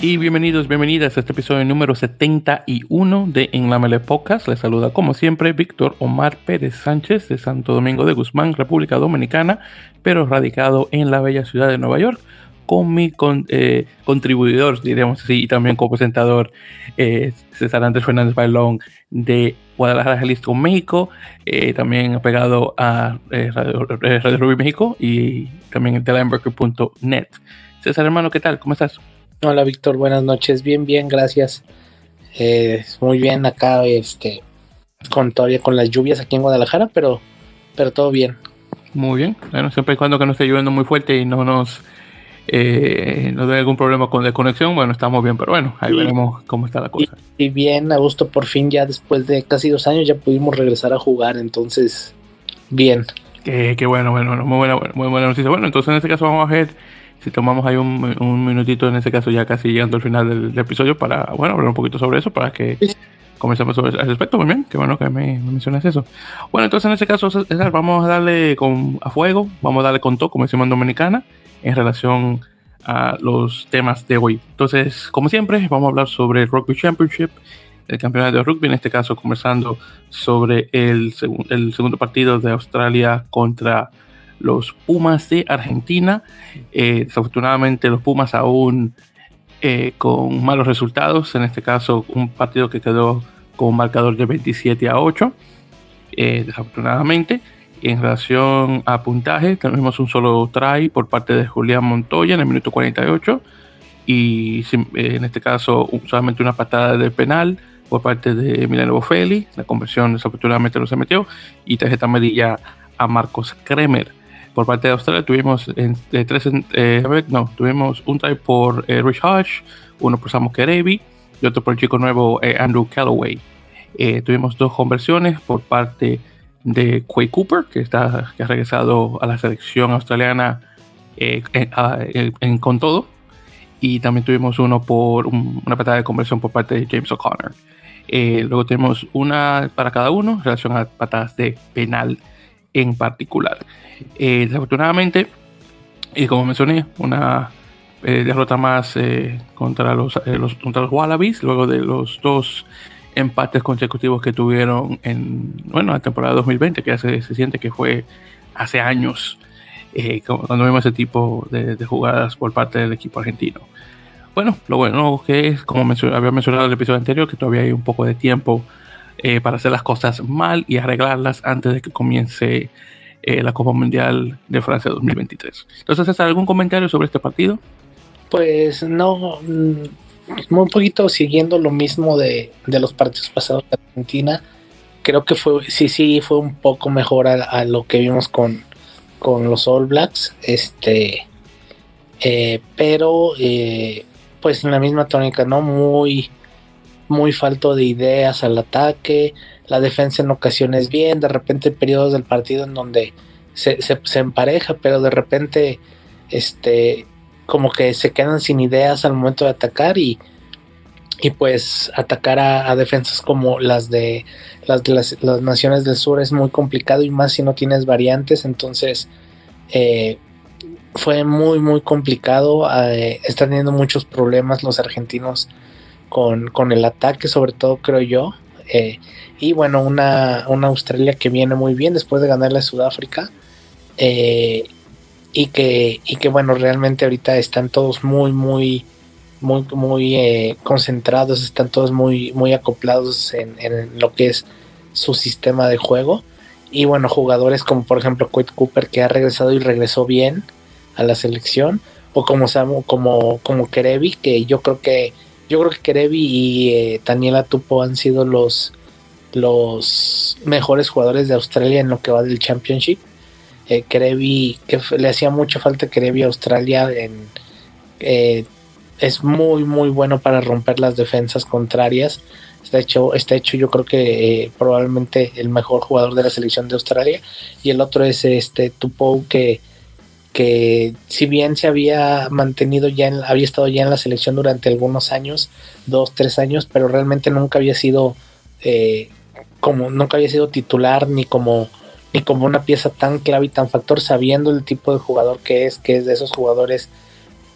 Y bienvenidos, bienvenidas a este episodio número 71 de En la Mele Podcast. Les saluda como siempre Víctor Omar Pérez Sánchez de Santo Domingo de Guzmán, República Dominicana, pero radicado en la bella ciudad de Nueva York, con mi eh, contribuidor, diríamos así, y también co-presentador eh, César Andrés Fernández Bailón de Guadalajara, Jalisco, México, eh, también apegado a Radio, Radio Rubí México y también en telemberker.net. César, hermano, ¿qué tal? ¿Cómo estás? Hola Víctor, buenas noches. Bien, bien, gracias. Eh, muy bien acá, este, con todavía con las lluvias aquí en Guadalajara, pero, pero todo bien. Muy bien. Bueno, siempre y cuando que no esté lloviendo muy fuerte y no nos eh, no dé algún problema con desconexión, bueno, estamos bien, pero bueno, ahí veremos cómo está la cosa. Y, bien, a gusto, por fin ya después de casi dos años ya pudimos regresar a jugar, entonces, bien. Qué, bueno, bueno, muy buena, muy buena noticia. Bueno, entonces en este caso vamos a ver si tomamos ahí un, minutito, en este caso ya casi llegando al final del, episodio, para, bueno, hablar un poquito sobre eso, para que comencemos sobre ese aspecto. Muy bien, qué bueno que me, mencionas eso. Bueno, entonces en este caso, César, vamos a darle con, a fuego, vamos a darle con todo, como decimos en Dominicana, en relación a los temas de hoy. Entonces, como siempre, vamos a hablar sobre el Rugby Championship, el campeonato de rugby, en este caso conversando sobre el, segundo partido de Australia contra los Pumas de Argentina. Eh, desafortunadamente los Pumas aún eh, con malos resultados, en este caso un partido que quedó con un marcador de 27 a 8, eh, desafortunadamente. En relación a puntaje, tenemos un solo try por parte de Julián Montoya en el minuto 48 y en este caso solamente una patada de penal por parte de Milano Boffelli. La conversión desafortunadamente no se metió y tarjeta amarilla a Marcos Kremer por parte de Australia tuvimos en, tres, eh, no, tuvimos un try por eh, Rich Hodge, uno por Samu Kerevi y otro por el chico nuevo eh, Andrew Calloway. tuvimos dos conversiones por parte de Quay Cooper, que, está, que ha regresado a la selección australiana en, con todo. Y también tuvimos uno por una patada de conversión por parte de James O'Connor. luego tenemos una para cada uno en relación a patadas de penal en particular. Eh, desafortunadamente, y como mencioné, una eh, derrota más eh, contra, los, contra los Wallabies, luego de los dos empates consecutivos que tuvieron en bueno, la temporada 2020, que se, se siente que fue hace años cuando vimos ese tipo de, jugadas por parte del equipo argentino. Bueno, lo bueno que es, como había mencionado en el episodio anterior, que todavía hay un poco de tiempo para hacer las cosas mal y arreglarlas antes de que comience eh, la Copa Mundial de Francia 2023. Entonces, ¿has algún comentario sobre este partido? Pues no, un poquito siguiendo lo mismo de, los partidos pasados de Argentina. Creo que fue, sí, sí, fue un poco mejor a, lo que vimos con, con los All Blacks. Este, eh, pero, eh, pues en la misma tónica, ¿no? Muy, muy falto de ideas al ataque la defensa en ocasiones bien, de repente periodos del partido en donde se, se, empareja, pero de repente este como que se quedan sin ideas al momento de atacar y, y pues atacar a, defensas como las de las de las, naciones del sur es muy complicado y más si no tienes variantes. Entonces eh, fue muy muy complicado. Eh, están teniendo muchos problemas los argentinos con, con el ataque sobre todo creo yo. Eh, y bueno, una, Australia que viene muy bien después de ganarle a Sudáfrica. Eh, y que, y que bueno, realmente ahorita están todos muy, muy, muy, muy eh, concentrados, están todos muy, muy acoplados en, lo que es su sistema de juego. Y bueno, jugadores como por ejemplo Quit Cooper que ha regresado y regresó bien a la selección. O como como, como Kerevi, que yo creo que yo creo que Kerevi y eh, Daniela Tupo han sido los, los mejores jugadores de Australia en lo que va del Championship. Eh, que le hacía mucha falta Kerevi a Australia, eh, es muy, muy bueno para romper las defensas contrarias. Está hecho, está hecho yo creo que eh, probablemente el mejor jugador de la selección de Australia. Y el otro es este Tupo que que si bien se había mantenido ya, en, había estado ya en la selección durante algunos años, dos, tres años, pero realmente nunca había sido eh, como, nunca había sido titular ni como y como una pieza tan clave y tan factor, sabiendo el tipo de jugador que es, que es de esos jugadores,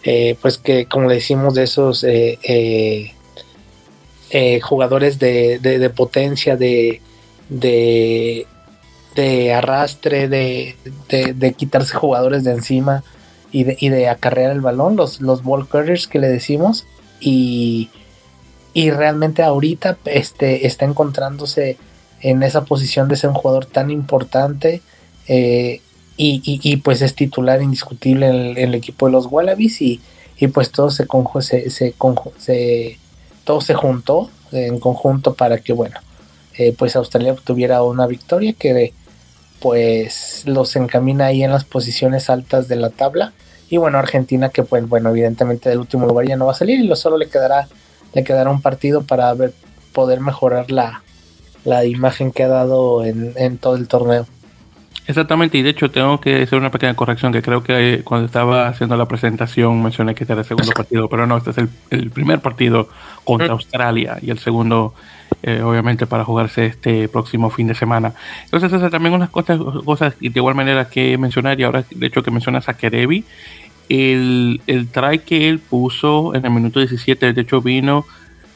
eh, pues que como decimos, de esos eh, eh, jugadores de, de, potencia, de, de, de arrastre, de, de, quitarse jugadores de encima y de, y de acarrear el balón, los, los ball carriers que le decimos, y, y realmente ahorita este, está encontrándose en esa posición de ser un jugador tan importante eh, y, pues es titular indiscutible en el, equipo de los Wallabies y, pues todo se, se, se, todo se juntó en conjunto para que bueno eh, pues Australia obtuviera una victoria que pues los encamina ahí en las posiciones altas de la tabla. Y bueno Argentina que pues bueno evidentemente del último lugar ya no va a salir y lo solo le quedará le quedará un partido para poder mejorar la, la imagen que ha dado en, todo el torneo. Exactamente, y de hecho tengo que hacer una pequeña corrección que creo que cuando estaba haciendo la presentación mencioné que este era el segundo partido, pero no, este es el, primer partido contra Australia y el segundo eh, obviamente para jugarse este próximo fin de semana. Entonces esas también unas cosas, cosas de igual manera que mencionar y ahora de hecho que mencionas a Kerevi, el, el try que él puso en el minuto 17 de hecho vino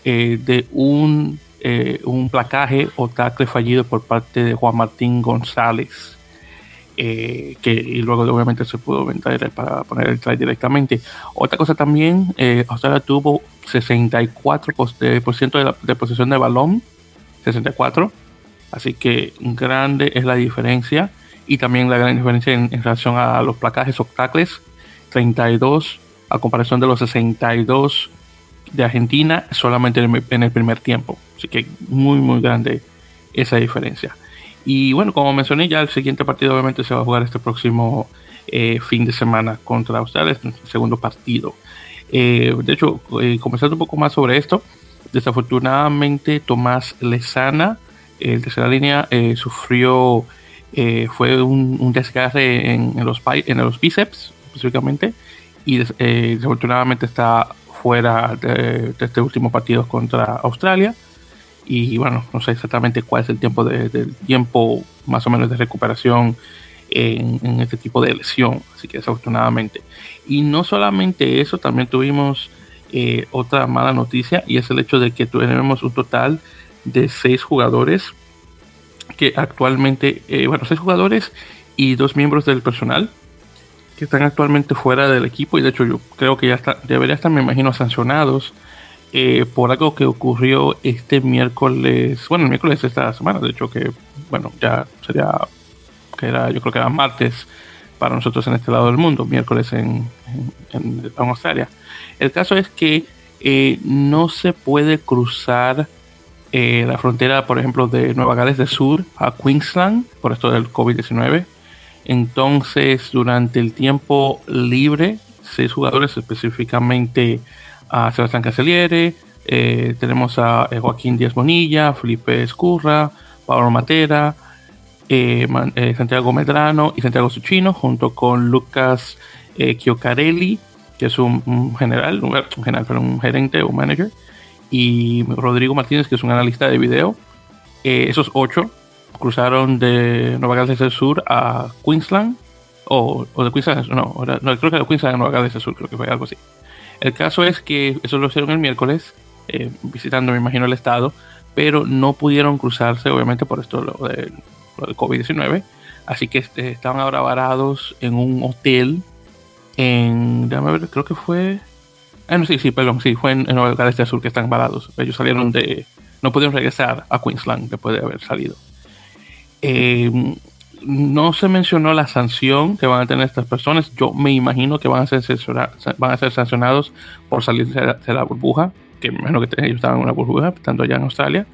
eh, de un eh, un placaje o tackle fallido por parte de Juan Martín González. Eh, que y luego obviamente se pudo vender para poner el try directamente. Otra cosa también, eh, Australia tuvo 64% de, la, de posesión de balón, 64, así que grande es la diferencia y también la gran diferencia en, relación a los placajes o tackles, 32 a comparación de los 62 de Argentina solamente en el primer tiempo. Así que muy, muy grande esa diferencia. Y bueno, como mencioné, ya el siguiente partido obviamente se va a jugar este próximo eh, fin de semana contra Australia, el segundo partido. Eh, de hecho, eh, un poco más sobre esto, desafortunadamente Tomás Lezana, el tercera línea, sufrió, fue un, desgarre en, los, en los bíceps específicamente, y desafortunadamente está fuera de, este último partido contra Australia. Y bueno, no sé exactamente cuál es el tiempo de, tiempo más o menos de recuperación en, este tipo de lesión, así que desafortunadamente. Y no solamente eso, también tuvimos eh, otra mala noticia y es el hecho de que tenemos un total de seis jugadores que actualmente, eh, bueno, seis jugadores y dos miembros del personal que están actualmente fuera del equipo y de hecho yo creo que ya está, debería estar, me imagino, sancionados eh, por algo que ocurrió este miércoles, bueno, el miércoles de esta semana, de hecho que, bueno, ya sería, que era, yo creo que era martes para nosotros en este lado del mundo, miércoles en, Australia. El caso es que eh, no se puede cruzar eh, la frontera, por ejemplo, de Nueva Gales del Sur a Queensland, por esto del COVID-19. Entonces, durante el tiempo libre, seis jugadores específicamente a Sebastián Caseliere, eh, tenemos a eh, Joaquín Díaz Bonilla, Felipe Escurra, Pablo Matera, eh, Santiago Medrano y Santiago Suchino, junto con Lucas Chiocarelli, que es un, general, un, general, pero un gerente o manager, y Rodrigo Martínez, que es un analista de video. esos ocho cruzaron de Nueva Gales del Sur a Queensland, o, de Queensland, no, no, creo que de Queensland a Nueva Gales del Sur, creo que fue algo así. El caso es que eso lo hicieron el miércoles, eh, visitando, me imagino, el estado, pero no pudieron cruzarse, obviamente, por esto lo, de, del COVID-19. Así que este, estaban ahora varados en un hotel en. Déjame ver, creo que fue. Ah, no, sí, sí, perdón, sí, fue en, en Nueva Gales del Sur que están varados. Ellos salieron de. No pudieron regresar a Queensland después de haber salido. Eh, no se mencionó la sanción que van a tener estas personas. Yo me imagino que van a ser, sancionados por salir de la, burbuja, que me imagino que ellos estaban en una burbuja, tanto allá en Australia.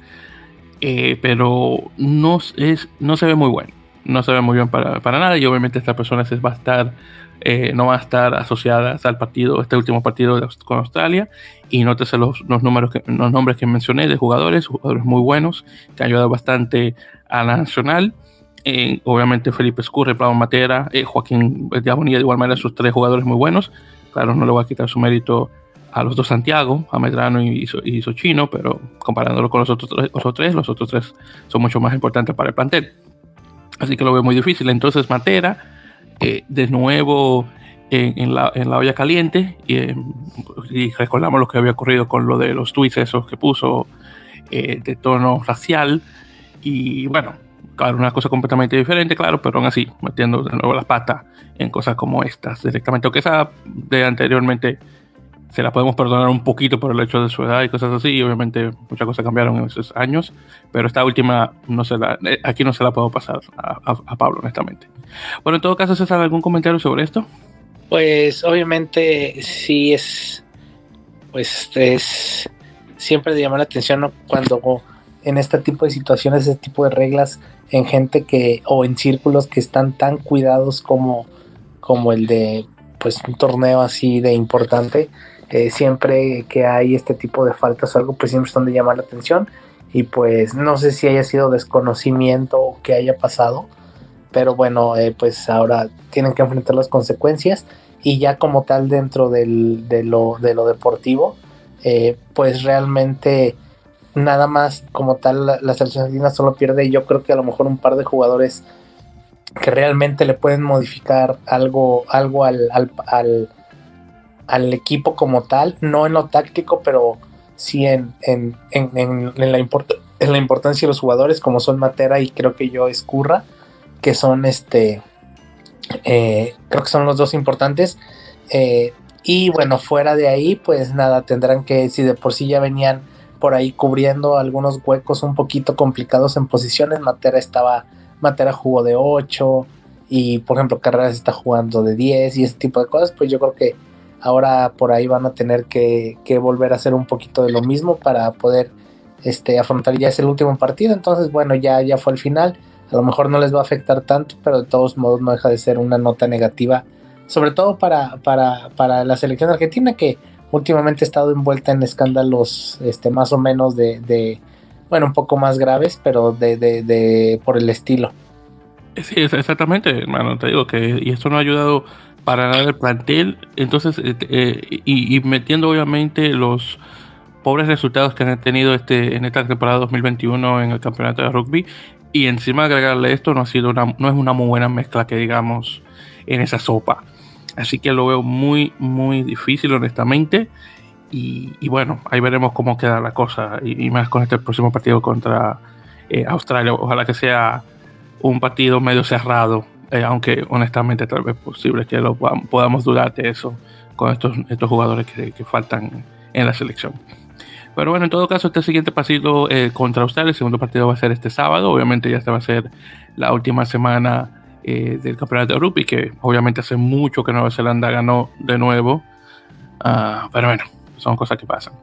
Eh, pero no, es, no se ve muy bueno. No se ve muy bien para, nada. Y obviamente estas personas va a estar, eh, no van a estar asociadas al partido, este último partido con Australia. Y nótese los, los, números los nombres que mencioné de jugadores, jugadores muy buenos, que han ayudado bastante a la nacional obviamente Felipe Escurre, Pablo Matera, eh, Joaquín Diabonía, de igual manera, sus tres jugadores muy buenos. Claro, no le voy a quitar su mérito a los dos Santiago, a Medrano y, y Sochino, pero comparándolo con los otros, tres, los otros tres son mucho más importantes para el plantel. Así que lo veo muy difícil. Entonces Matera, eh, de nuevo en, la, olla caliente, y, y, recordamos lo que había ocurrido con lo de los tweets esos que puso eh, de tono racial. Y bueno, claro, una cosa completamente diferente, claro, pero aún así, metiendo de nuevo las patas en cosas como estas directamente. Aunque esa de anteriormente se la podemos perdonar un poquito por el hecho de su edad y cosas así. Y obviamente muchas cosas cambiaron en esos años. Pero esta última, no se eh, aquí no se la puedo pasar a, Pablo, honestamente. Bueno, en todo caso, César, ¿algún comentario sobre esto? Pues obviamente sí es, pues es siempre de llamar la atención cuando en este tipo de situaciones, este tipo de reglas en gente que o en círculos que están tan cuidados como, como el de pues un torneo así de importante siempre que hay este tipo de faltas o algo, pues siempre son de llamar la atención. Y pues no sé si haya sido desconocimiento o que haya pasado, pero bueno, eh, pues ahora tienen que enfrentar las consecuencias. Y ya como tal dentro del, de, lo, de lo deportivo, eh, pues realmente nada más como tal la, la selección argentina solo pierde yo creo que a lo mejor un par de jugadores que realmente le pueden modificar algo, algo al, al al equipo como tal, no en lo táctico, pero sí en, en, en, en la, en la importancia de los jugadores, como son Matera y creo que yo Escurra, que son este, eh, creo que son los dos importantes. Eh, y bueno, fuera de ahí, pues nada, tendrán que, si de por sí ya venían por ahí cubriendo algunos huecos un poquito complicados en posiciones, Matera estaba, Matera jugó de 8 y por ejemplo Carreras está jugando de 10 y ese tipo de cosas, pues yo creo que ahora por ahí van a tener que, volver a hacer un poquito de lo mismo para poder este, afrontar ya es el último partido. Entonces, bueno, ya, ya fue el final. A lo mejor no les va a afectar tanto, pero de todos modos no deja de ser una nota negativa, sobre todo para, para, para la selección argentina que últimamente ha estado envuelta en escándalos este, más o menos de, de bueno, un poco más graves, pero de, de, de por el estilo. Sí, exactamente, hermano, te digo que y esto no ha ayudado para nada el plantel. Entonces, eh, eh, y, metiendo obviamente los pobres resultados que han tenido este en esta temporada 2021 en el campeonato de rugby. Y encima agregarle esto no ha sido una, no es una muy buena mezcla que digamos en esa sopa. Así que lo veo muy, muy difícil, honestamente. Y, bueno, ahí veremos cómo queda la cosa. Y, más con este próximo partido contra eh, Australia. Ojalá que sea un partido medio cerrado eh, aunque honestamente tal vez posible que lo podamos, dudar de eso con estos, estos jugadores que, faltan en la selección. Pero bueno, en todo caso, este siguiente partido eh, contra Australia, el segundo partido va a ser este sábado. Obviamente ya esta va a ser la última semana eh, del campeonato de rugby, que obviamente hace mucho que Nueva Zelanda ganó de nuevo. Ah, pero bueno, son cosas que pasan.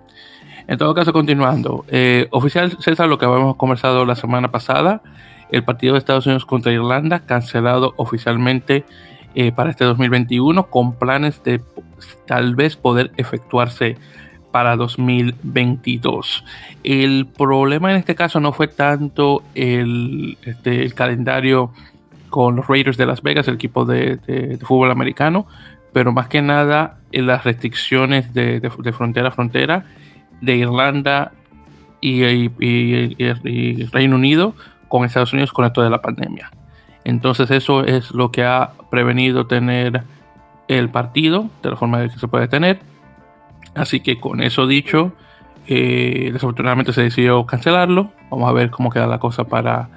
En todo caso, continuando. oficial César, lo que habíamos conversado la semana pasada, el partido de Estados Unidos contra Irlanda cancelado oficialmente eh, para este 2021 con planes de tal vez poder efectuarse para 2022. El problema en este caso no fue tanto el, este, el calendario con los Raiders de Las Vegas, el equipo de, fútbol americano, pero más que nada en las restricciones de, frontera a frontera de Irlanda y Reino Unido con Estados Unidos con esto de la pandemia. Entonces eso es lo que ha prevenido tener el partido de la forma que se puede tener. Así que con eso dicho, eh, desafortunadamente se decidió cancelarlo. Vamos a ver cómo queda la cosa para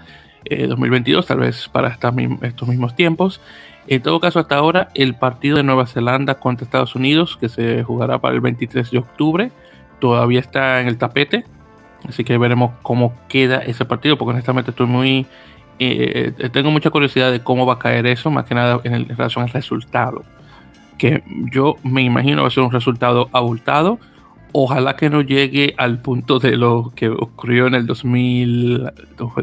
2022, eh, tal vez para estos mismos tiempos. En todo caso, hasta ahora, el partido de Nueva Zelanda contra Estados Unidos, que se jugará para el 23 de octubre, todavía está en el tapete. Así que veremos cómo queda ese partido, porque honestamente estoy muy... Eh, tengo mucha curiosidad de cómo va a caer eso, más que nada en, relación al resultado. Que yo me imagino va a ser un resultado abultado. Ojalá que no llegue al punto de lo que ocurrió en el 2000.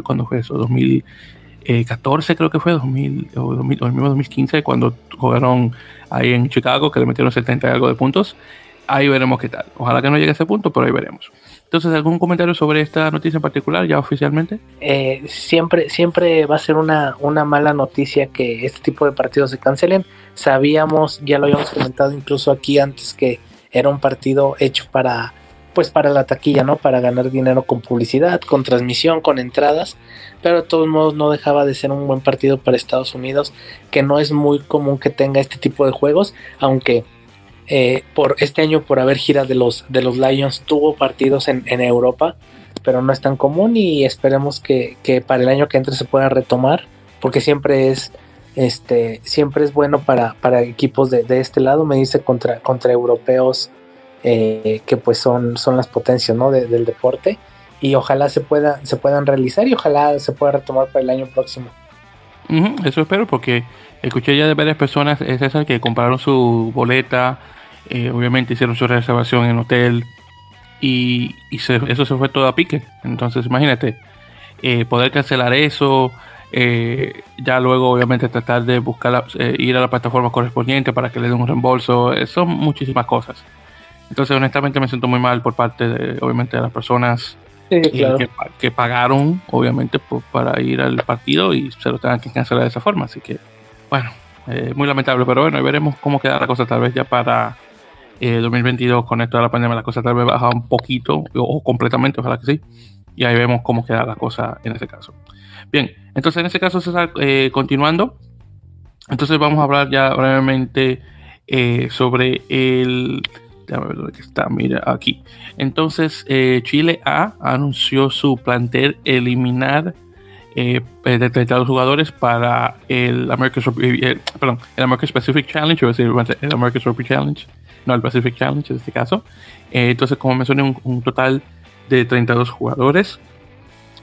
¿Cuándo fue eso? 2014 creo que fue, 2000, o 2015, cuando jugaron ahí en Chicago, que le metieron 70 y algo de puntos. Ahí veremos qué tal. Ojalá que no llegue a ese punto, pero ahí veremos. Entonces, ¿algún comentario sobre esta noticia en particular ya oficialmente? Eh, siempre, siempre va a ser una, una mala noticia que este tipo de partidos se cancelen. Sabíamos, ya lo habíamos comentado incluso aquí antes, que era un partido hecho para pues para la taquilla, ¿no? Para ganar dinero con publicidad, con transmisión, con entradas, pero de todos modos no dejaba de ser un buen partido para Estados Unidos, que no es muy común que tenga este tipo de juegos, aunque eh, por este año por haber gira de los, de los Lions tuvo partidos en, Europa, pero no es tan común y esperemos que, para el año que entre se pueda retomar, porque siempre es este siempre es bueno para, para equipos de, este lado, me dice contra, contra europeos eh, que pues son, son las potencias ¿no? del deporte y ojalá se, pueda, se puedan realizar y ojalá se pueda retomar para el año próximo. eso espero porque escuché ya de varias personas, es esa que compraron su boleta, eh, obviamente hicieron su reservación en hotel y, eso se fue todo a pique. Entonces imagínate, eh, poder cancelar eso, eh, ya luego obviamente tratar de buscar ir a la plataforma correspondiente para que le den un reembolso, son muchísimas cosas. Entonces honestamente me siento muy mal por parte de obviamente de las personas que, pagaron obviamente para ir al partido y se lo tengan que cancelar de esa forma. Así que bueno, muy lamentable, pero bueno, veremos cómo queda la cosa tal vez ya para 2022 eh, con esto de la pandemia la cosa tal vez baja un poquito o, completamente, ojalá que sí. Y ahí vemos cómo queda la cosa en ese caso. Bien, entonces en ese caso, César, eh, continuando. Entonces vamos a hablar ya brevemente eh, sobre el... Déjame ver dónde está, mira, aquí. Entonces, Chile A anunció su plantel eliminar eh, los jugadores para el American, el American Pacific Challenge, o decir, el American Rugby Challenge, no el Pacific Challenge en este caso. Eh, entonces, como mencioné, un, un, total de 32 jugadores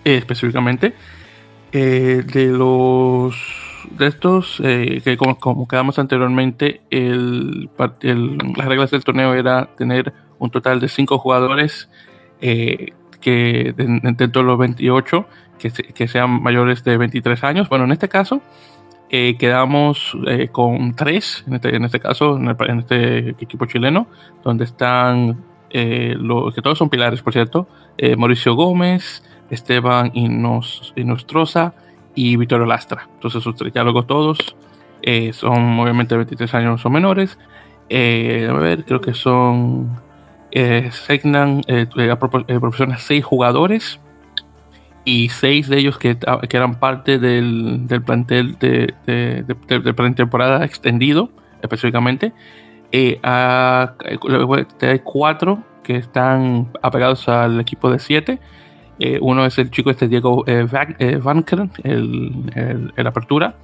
eh, específicamente. Eh, de los de estos, que como, quedamos anteriormente, el, las reglas del torneo era tener un total de 5 jugadores que dentro de los 28 que, que, sean mayores de 23 años. Bueno, en este caso eh, quedamos eh, con tres, en este, en este caso, en, este equipo chileno, donde están eh, los que todos son pilares, por cierto, Mauricio Gómez, Esteban Inos, Inostroza y Vittorio Lastra. Entonces, sus tres, ya luego todos son obviamente 23 años o menores. a ver, creo que son. Eh, Segnan proporciona seis jugadores y seis de ellos que, que eran parte del, del plantel de, de, de, pretemporada extendido, específicamente. Eh, hay cuatro que están apegados al equipo de siete. Eh, uno es el chico este Diego eh, eh Van Kern, el, el, apertura.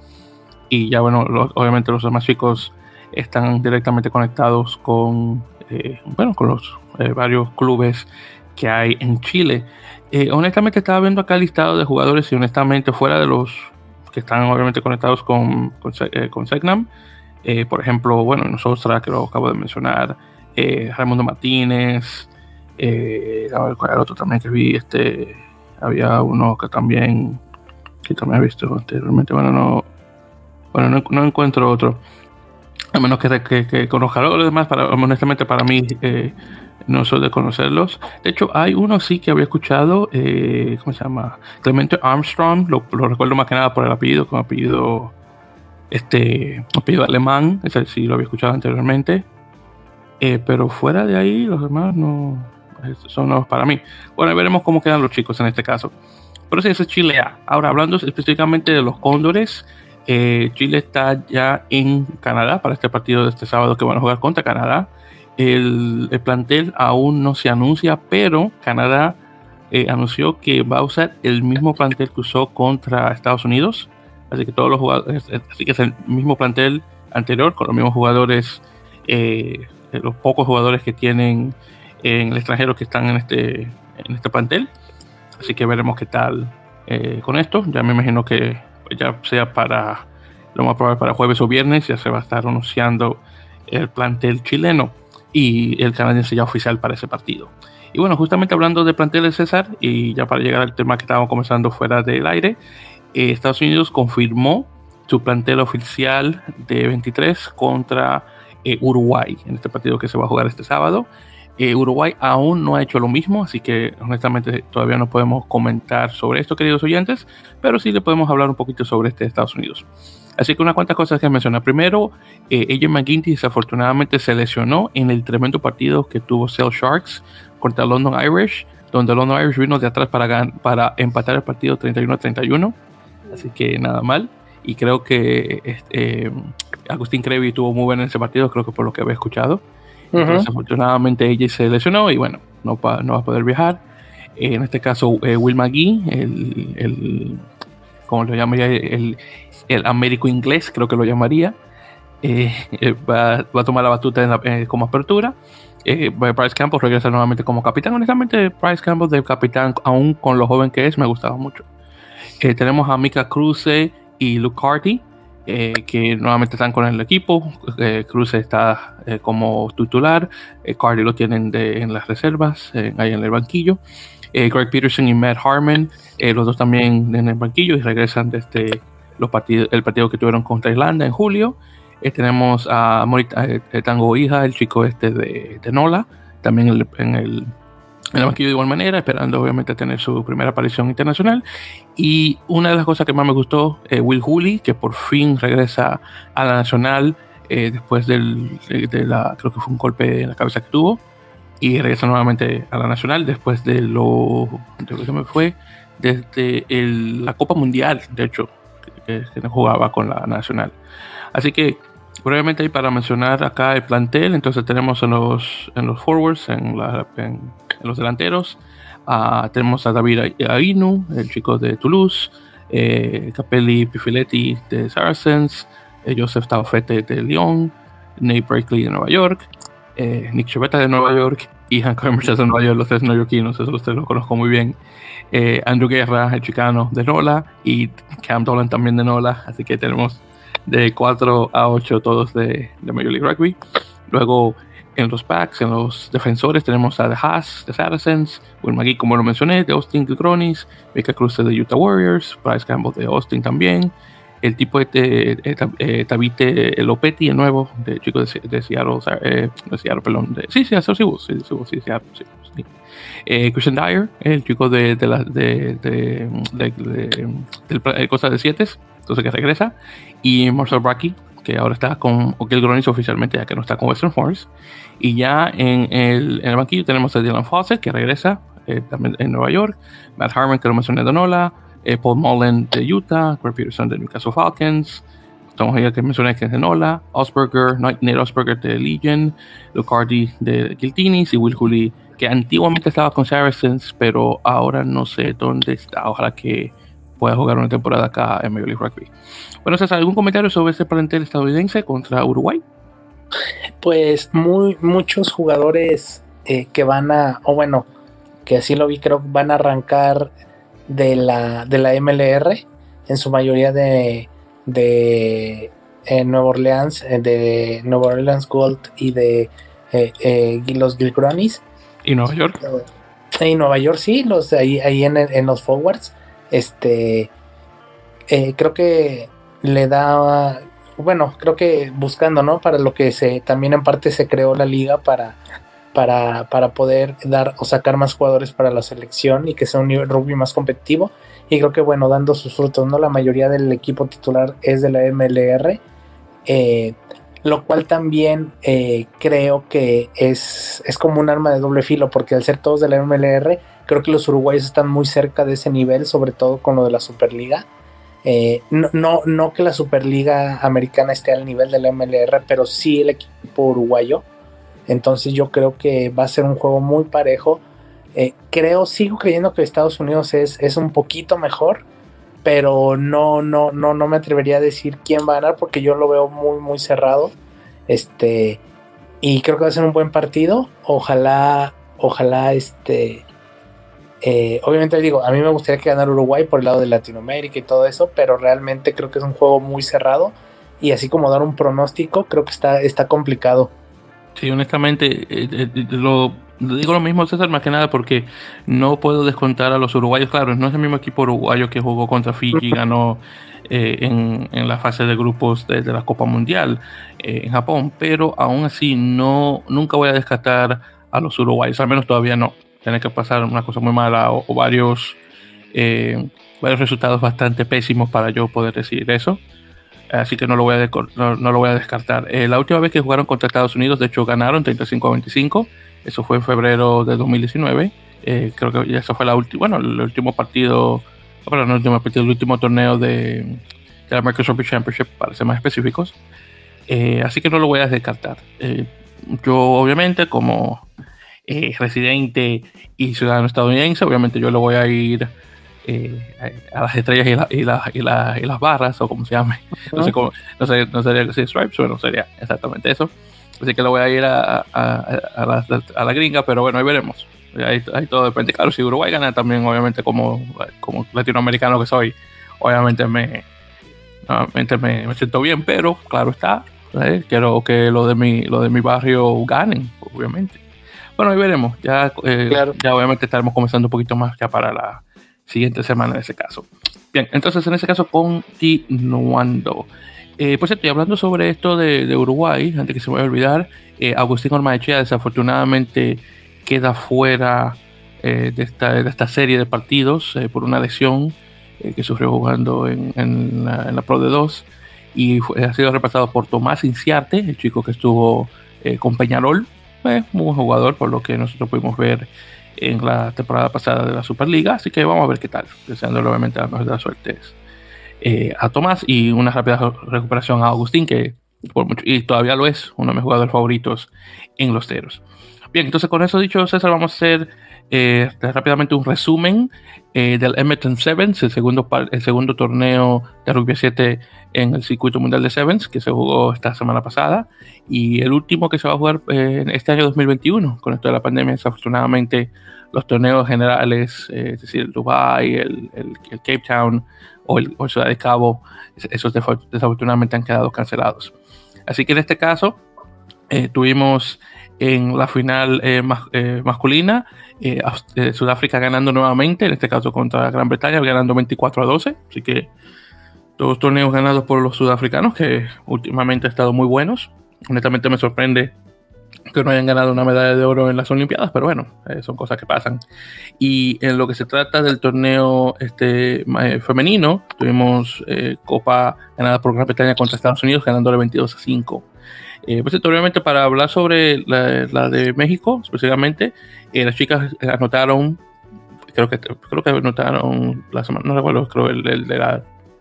Y ya bueno, obviamente los demás chicos están directamente conectados con, bueno, con los varios clubes que hay en Chile. Eh, honestamente estaba viendo acá el listado de jugadores y honestamente fuera de los que están obviamente conectados con, con, eh, Segnam, eh, por ejemplo, bueno, nosotros que lo acabo de mencionar, Raimundo Martínez, a era el otro también que vi, este, había uno que también, que también he visto anteriormente, bueno, no, bueno, no, encuentro otro, a menos que, conozca los demás, para, honestamente para mí no soy de conocerlos. De hecho, hay uno sí que había escuchado, eh, ¿cómo se llama? Clemente Armstrong, lo, recuerdo más que nada por el apellido, como apellido, este, apellido alemán, ese sí lo había escuchado anteriormente. Eh, pero fuera de ahí, los demás no son nuevos para mí. Bueno, veremos cómo quedan los chicos en este caso. Pero sí, ese es Chile A. Ahora, hablando específicamente de los cóndores, eh, Chile está ya en Canadá para este partido de este sábado que van a jugar contra Canadá. El, plantel aún no se anuncia, pero Canadá eh, anunció que va a usar el mismo plantel que usó contra Estados Unidos. Así que todos los jugadores, así que es el mismo plantel anterior, con los mismos jugadores, eh, los pocos jugadores que tienen en el extranjero que están en este, en este plantel. Así que veremos qué tal eh, con esto. Ya me imagino que ya sea para lo más probable para jueves o viernes, ya se va a estar anunciando el plantel chileno y el canadiense ya oficial para ese partido. Y bueno, justamente hablando de plantel de César, y ya para llegar al tema que estábamos comenzando fuera del aire, eh, Estados Unidos confirmó su plantel oficial de 23 contra eh, Uruguay en este partido que se va a jugar este sábado. Eh, Uruguay aún no ha hecho lo mismo, así que honestamente todavía no podemos comentar sobre esto, queridos oyentes, pero sí le podemos hablar un poquito sobre este Estados Unidos. Así que unas cuantas cosas que mencionar. Primero, eh, AJ McGinty desafortunadamente se lesionó en el tremendo partido que tuvo Cell Sharks contra London Irish, donde London Irish vino de atrás para, para empatar el partido 31-31. Así que nada mal. Y creo que este, eh, Agustín Crevi tuvo muy bueno en ese partido, creo que por lo que había escuchado. Desafortunadamente ella se lesionó y bueno, no, no va a poder viajar. en este caso, eh, Will McGee, el, el, como lo llamaría, el, el Américo inglés, creo que lo llamaría, eh, eh, va, a tomar la batuta como apertura. Bryce Campbell regresa nuevamente como capitán. Honestamente, Bryce Campbell de capitán, aún con lo joven que es, me gustaba mucho. tenemos a Mika Cruze y Luke eh, que nuevamente están con el equipo. Eh, Cruz está eh, como titular, Cardi lo tienen en las reservas, ahí en el banquillo. Greg Peterson y Matt Harmon, los dos también en el banquillo y regresan desde los partidos, el partido que tuvieron contra Irlanda en julio. tenemos a Morita Tango Hija, el chico este de, Nola, también en el banquillo de igual manera, esperando obviamente tener su primera aparición internacional. Y una de las cosas que más me gustó, eh, Will Hooley, que por fin regresa a la nacional eh, después del, de, la, creo que fue un golpe en la cabeza que tuvo, y regresa nuevamente a la nacional después de lo, que se me fue, desde la Copa Mundial, de hecho, que, que jugaba con la nacional. Así que brevemente ahí para mencionar acá el plantel, entonces tenemos en los, en los forwards, en, los delanteros, uh, tenemos a David Ainu, el chico de Toulouse, eh, Capelli Pifiletti de Saracens, eh, Joseph Taufete de Lyon, Nate Brakely de Nueva York, eh, Nick Chevetta de Nueva York y de Nueva York, los tres neoyorquinos, eso ustedes lo conozco muy bien. Eh, Andrew Guerra, el chicano de Nola, y Cam Dolan también de Nola, así que tenemos de 4 a 8 todos de, de Major League Rugby. Luego en los backs, en los defensores tenemos a The Haas de Saracens, Will McGee como lo mencioné, de Austin Gronis, Mika Cruz de Utah Warriors, Bryce Campbell de Austin también, el tipo de, eh, Tabite Lopetti, el nuevo, de chico de, de Seattle, eh, de Seattle, perdón, de, sí, sí, sí, sí, sí, sí, Seattle, sí, sí. Eh, Christian Dyer, el chico de, de, la, de, de, de, cosa de siete, entonces que regresa, y Marcel Bracky, que ahora está con O'Gill Gronis oficialmente, ya que no está con Western Force. Y ya en el, banquillo tenemos a Dylan Fawcett, que regresa también en Nueva York, Matt Harmon, que lo mencioné de Nola, Paul Mullen de Utah, Greg Peterson de Newcastle Falcons, estamos ahí que mencioné que es de Nola, Osberger, Nate Osberger de Legion, Lucardi de Giltinis y Will Cooley, que antiguamente estaba con Saracens, pero ahora no sé dónde está. Ojalá que pueda jugar una temporada acá en Major League Rugby. Bueno, César, ¿algún comentario sobre este plantel estadounidense contra Uruguay? Pues muy, muchos jugadores eh, que van a, o bueno, que así lo vi, creo que van a arrancar de la, de la MLR, en su mayoría de, de eh, Nueva Orleans, eh, de Nueva Orleans Gold y de los Gilgronis. ¿Y Nueva York? Y Nueva York, sí, los ahí, ahí en, en los forwards. Este, creo que le da, bueno, creo que buscando, ¿no? Para lo que se, también en parte se creó la liga para, para, para poder dar o sacar más jugadores para la selección y que sea un rugby más competitivo. Y creo que, bueno, dando sus frutos, ¿no? La mayoría del equipo titular es de la MLR. Eh, lo cual también eh, creo que es, es como un arma de doble filo, porque al ser todos de la MLR, creo que los uruguayos están muy cerca de ese nivel, sobre todo con lo de la Superliga. Eh, no, no, que la Superliga Americana esté al nivel del MLR, pero sí el equipo uruguayo. Entonces yo creo que va a ser un juego muy parejo. Eh, creo, sigo creyendo que Estados Unidos es, es, un poquito mejor, pero no, no, no, no me atrevería a decir quién va a ganar porque yo lo veo muy, muy cerrado. Este, y creo que va a ser un buen partido. Ojalá, ojalá este eh, obviamente digo, a mí me gustaría que ganara Uruguay por el lado de Latinoamérica y todo eso, pero realmente creo que es un juego muy cerrado y así como dar un pronóstico, creo que está, está complicado. Sí, honestamente, eh, eh, lo, digo lo mismo, César, más que nada porque no puedo descontar a los uruguayos. Claro, no es el mismo equipo uruguayo que jugó contra Fiji, ganó en, la fase de grupos de, la Copa Mundial en Japón, pero aún así no nunca voy a descartar a los uruguayos, al menos todavía no tener que pasar una cosa muy mala o, eh, varios resultados bastante pésimos para yo poder decir eso. Así que no lo voy a, no, lo voy a descartar. Eh, la última vez que jugaron contra Estados Unidos, de hecho, ganaron 35 a 25. Eso fue en febrero de 2019. Eh, creo que eso fue la última, bueno, el último partido, bueno, no el último partido, el último torneo de, de la Microsoft Championship, para ser más específicos. Eh, así que no lo voy a descartar. yo, obviamente, como residente y ciudadano estadounidense, obviamente yo lo voy a ir eh, a las estrellas y, y, las barras, o como se llame. No sé cómo, no, sé, no sería Stripes, pero no sería exactamente eso. Así que lo voy a ir a, a, la, a la, gringa, pero bueno, ahí veremos. Ahí, todo depende. Claro, si Uruguay gana también, obviamente, como, como latinoamericano que soy, obviamente me, me, me siento bien, pero claro está, ¿eh? quiero que lo de mi, lo de mi barrio ganen, obviamente. Bueno, ahí veremos. Ya, eh, ya obviamente estaremos comenzando un poquito más ya para la, siguiente semana en ese caso. Bien, entonces en ese caso continuando. Eh, pues estoy hablando sobre esto de, Uruguay, antes que se me vaya a olvidar, eh, Agustín Ormaechea desafortunadamente queda fuera eh, de, esta, de, esta, serie de partidos eh, por una lesión que sufrió jugando en, en, la, Pro de 2 y ha sido repasado por Tomás Inciarte, el chico que estuvo con Peñarol, muy buen jugador por lo que nosotros pudimos ver en la temporada pasada de la Superliga. Así que vamos a ver qué tal. Deseándole obviamente la mejor de las suertes eh, a Tomás y una rápida recuperación a Agustín, que por mucho, y todavía lo es, uno de mis jugadores favoritos en los teros. Bien, entonces con eso dicho, César, vamos a hacer eh, rápidamente un resumen eh, del Edmonton Sevens, el segundo, el segundo torneo de rugby 7 en el circuito mundial de Sevens, que se jugó esta semana pasada, y el último que se va a jugar eh, en este año 2021. Con esto de la pandemia, desafortunadamente, los torneos generales, es decir, el Dubai, el, el, Cape Town o el, Ciudad de Cabo, esos desafortunadamente han quedado cancelados. Así que en este caso, tuvimos en la final masculina eh, eh, Sudáfrica ganando nuevamente, en este caso contra Gran Bretaña, ganando 24 a 12. Así que todos torneos ganados por los sudafricanos, que últimamente han estado muy buenos. Honestamente me sorprende que no hayan ganado una medalla de oro en las Olimpiadas, pero bueno, eh, son cosas que pasan. Y en lo que se trata del torneo este, femenino, tuvimos Copa ganada por Gran Bretaña contra Estados Unidos, ganándole 22 a 5. Eh, pues obviamente para hablar sobre la, de México, específicamente, eh, las chicas anotaron, creo que creo que anotaron la semana, no recuerdo, creo el, el,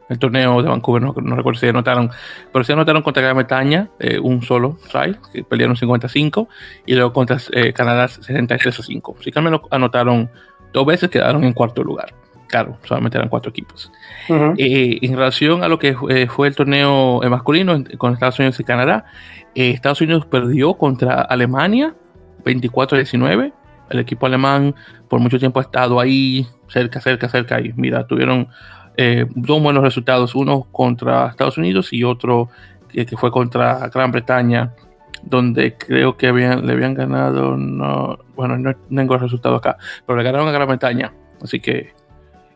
el torneo de Vancouver, no, recuerdo si anotaron, pero sí anotaron contra Gran Bretaña eh, un solo try, que pelearon 55, y luego contra Canadá 73 a 5. Sí que al menos anotaron dos veces, quedaron en cuarto lugar claro, solamente eran cuatro equipos. en relación a lo que fue el torneo masculino con Estados Unidos y Canadá, eh, Estados Unidos perdió contra Alemania 24-19. El equipo alemán por mucho tiempo ha estado ahí cerca, cerca, cerca. Y mira, tuvieron eh, dos buenos resultados, uno contra Estados Unidos y otro que, fue contra Gran Bretaña, donde creo que habían, le habían ganado, no, bueno, no tengo el resultado acá, pero le ganaron a Gran Bretaña. Así que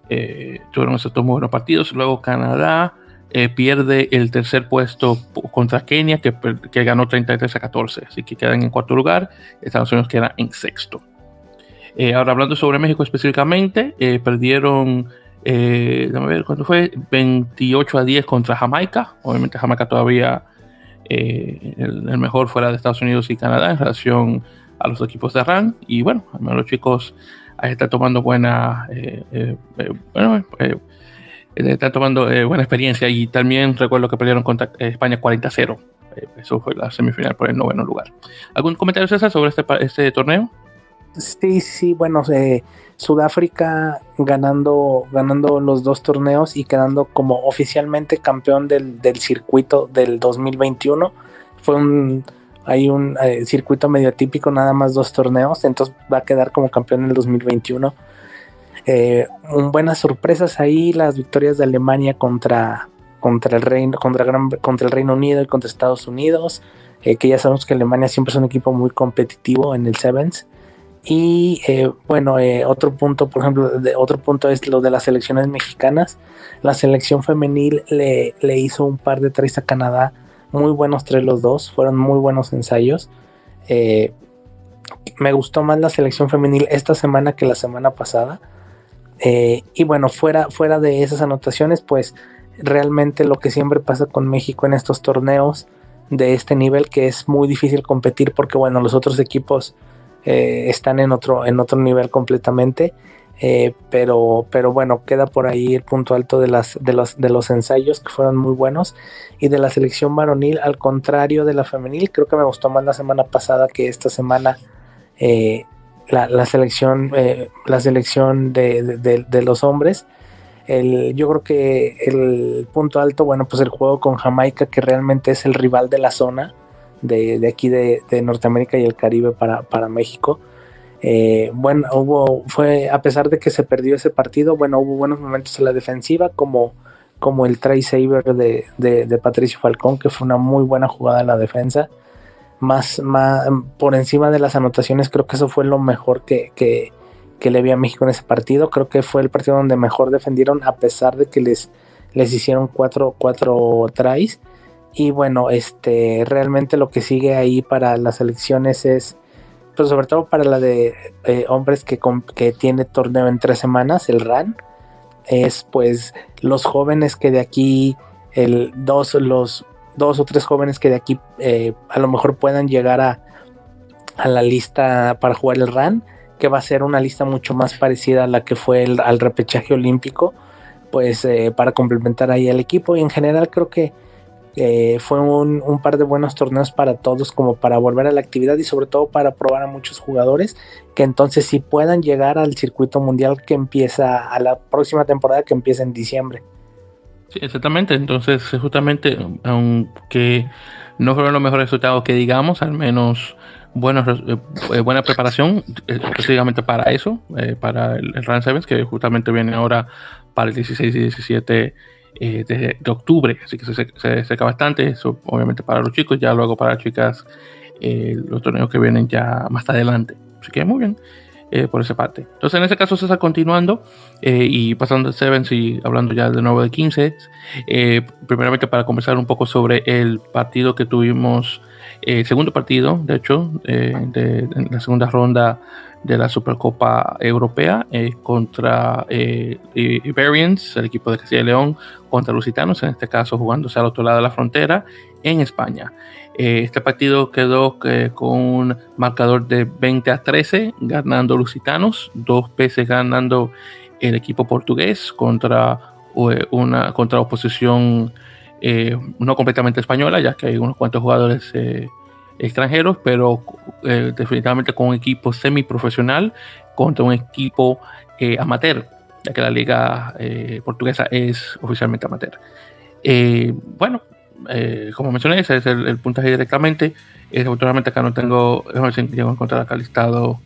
eh, tuvieron esos dos buenos partidos. Luego Canadá eh, pierde el tercer puesto contra Kenia, que, que, ganó 33 a 14, así que quedan en cuarto lugar. Estados Unidos queda en sexto. Eh, ahora hablando sobre México específicamente, eh, perdieron, déjame fue, 28 a 10 contra Jamaica. Obviamente Jamaica todavía el, mejor fuera de Estados Unidos y Canadá en relación a los equipos de RAN. Y bueno, menos los chicos ahí están tomando buena, bueno, eh, están tomando eh, buena experiencia y también recuerdo que pelearon contra eh, España 40-0. eso fue la semifinal por el noveno lugar. ¿Algún comentario, César, sobre este, este torneo? Sí, sí, bueno, Sudáfrica ganando, ganando los dos torneos y quedando como oficialmente campeón del, del circuito del 2021. Fue un, hay un circuito medio típico, nada más dos torneos, entonces va a quedar como campeón en el 2021 eh, buenas sorpresas ahí, las victorias de Alemania contra, contra, el, Reino, contra, contra el Reino Unido y contra Estados Unidos, eh, que ya sabemos que Alemania siempre es un equipo muy competitivo en el Sevens. Y eh, bueno, eh, otro punto, por ejemplo, otro punto es lo de las selecciones mexicanas. La selección femenil le, le hizo un par de tres a Canadá, muy buenos tres los dos, fueron muy buenos ensayos. me gustó más la selección femenil esta semana que la semana pasada. Eh, y bueno, fuera, fuera de esas anotaciones, pues realmente lo que siempre pasa con México en estos torneos de este nivel que es muy difícil competir porque bueno los otros equipos eh, están en otro en otro nivel completamente. Eh, pero pero bueno queda por ahí el punto alto de las de los de los ensayos que fueron muy buenos. Y de la selección varonil al contrario de la femenil creo que me gustó más la semana pasada que esta semana la, selección la selección de los hombres yo creo que el punto alto, bueno, pues el juego con Jamaica, que realmente es el rival de la zona de, aquí de, Norteamérica y el Caribe para, México. Eh, bueno, hubo, fue, a pesar de que se perdió ese partido, bueno, hubo buenos momentos en la defensiva, como, como el try saver de, de, Patricio Falcón, que fue una muy buena jugada en la defensa. Más, más por encima de las anotaciones, creo que eso fue lo mejor que, que, que le vi a México en ese partido. Creo que fue el partido donde mejor defendieron a pesar de que les, les hicieron cuatro, cuatro tries. Y bueno, este, realmente lo que sigue ahí para las elecciones es, pues sobre todo para la de eh, hombres que, que tiene torneo en tres semanas, el RAN, es pues los jóvenes que de aquí, el, dos, los dos o tres jóvenes que de aquí eh, a lo mejor puedan llegar a, a la lista para jugar el RAN que va a ser una lista mucho más parecida a la que fue el, al repechaje olímpico, pues eh, para complementar ahí al equipo. Y en general creo que eh, fue un, par de buenos torneos para todos, como para volver a la actividad y sobre todo para probar a muchos jugadores que entonces sí puedan llegar al circuito mundial que empieza a la próxima temporada que empieza en diciembre. Sí, exactamente. Entonces, justamente, aunque no fueron los mejores resultados que digamos, al menos eh, eh, buena preparación eh, específicamente para eso, para el, Run Sevens, que justamente viene ahora para el 16 y 17 de, octubre, así que se, seca bastante, eso obviamente para los chicos, ya luego para las chicas los torneos que vienen ya más adelante, así que muy bien. Por esa parte. Entonces, en ese caso se está continuando y pasando de Sevens y hablando ya de nuevo de 15. primeramente, para conversar un poco sobre el partido que tuvimos eh, segundo partido, de hecho, eh, de, la segunda ronda de la Supercopa Europea eh, contra Iberians, el equipo de Castilla y León, contra Lusitanos, en este caso jugándose al otro lado de la frontera en España. este partido quedó con un marcador de 20 a 13, ganando Lusitanos, dos veces ganando el equipo portugués contra una contra oposición eh, no completamente española, ya que hay unos cuantos jugadores eh, extranjeros, pero eh, definitivamente con un equipo semiprofesional contra un equipo amateur, ya que la liga portuguesa es oficialmente amateur. bueno, como mencioné, ese es el, puntaje directamente. Desafortunadamente acá no tengo, déjame ver si encontrar acá listado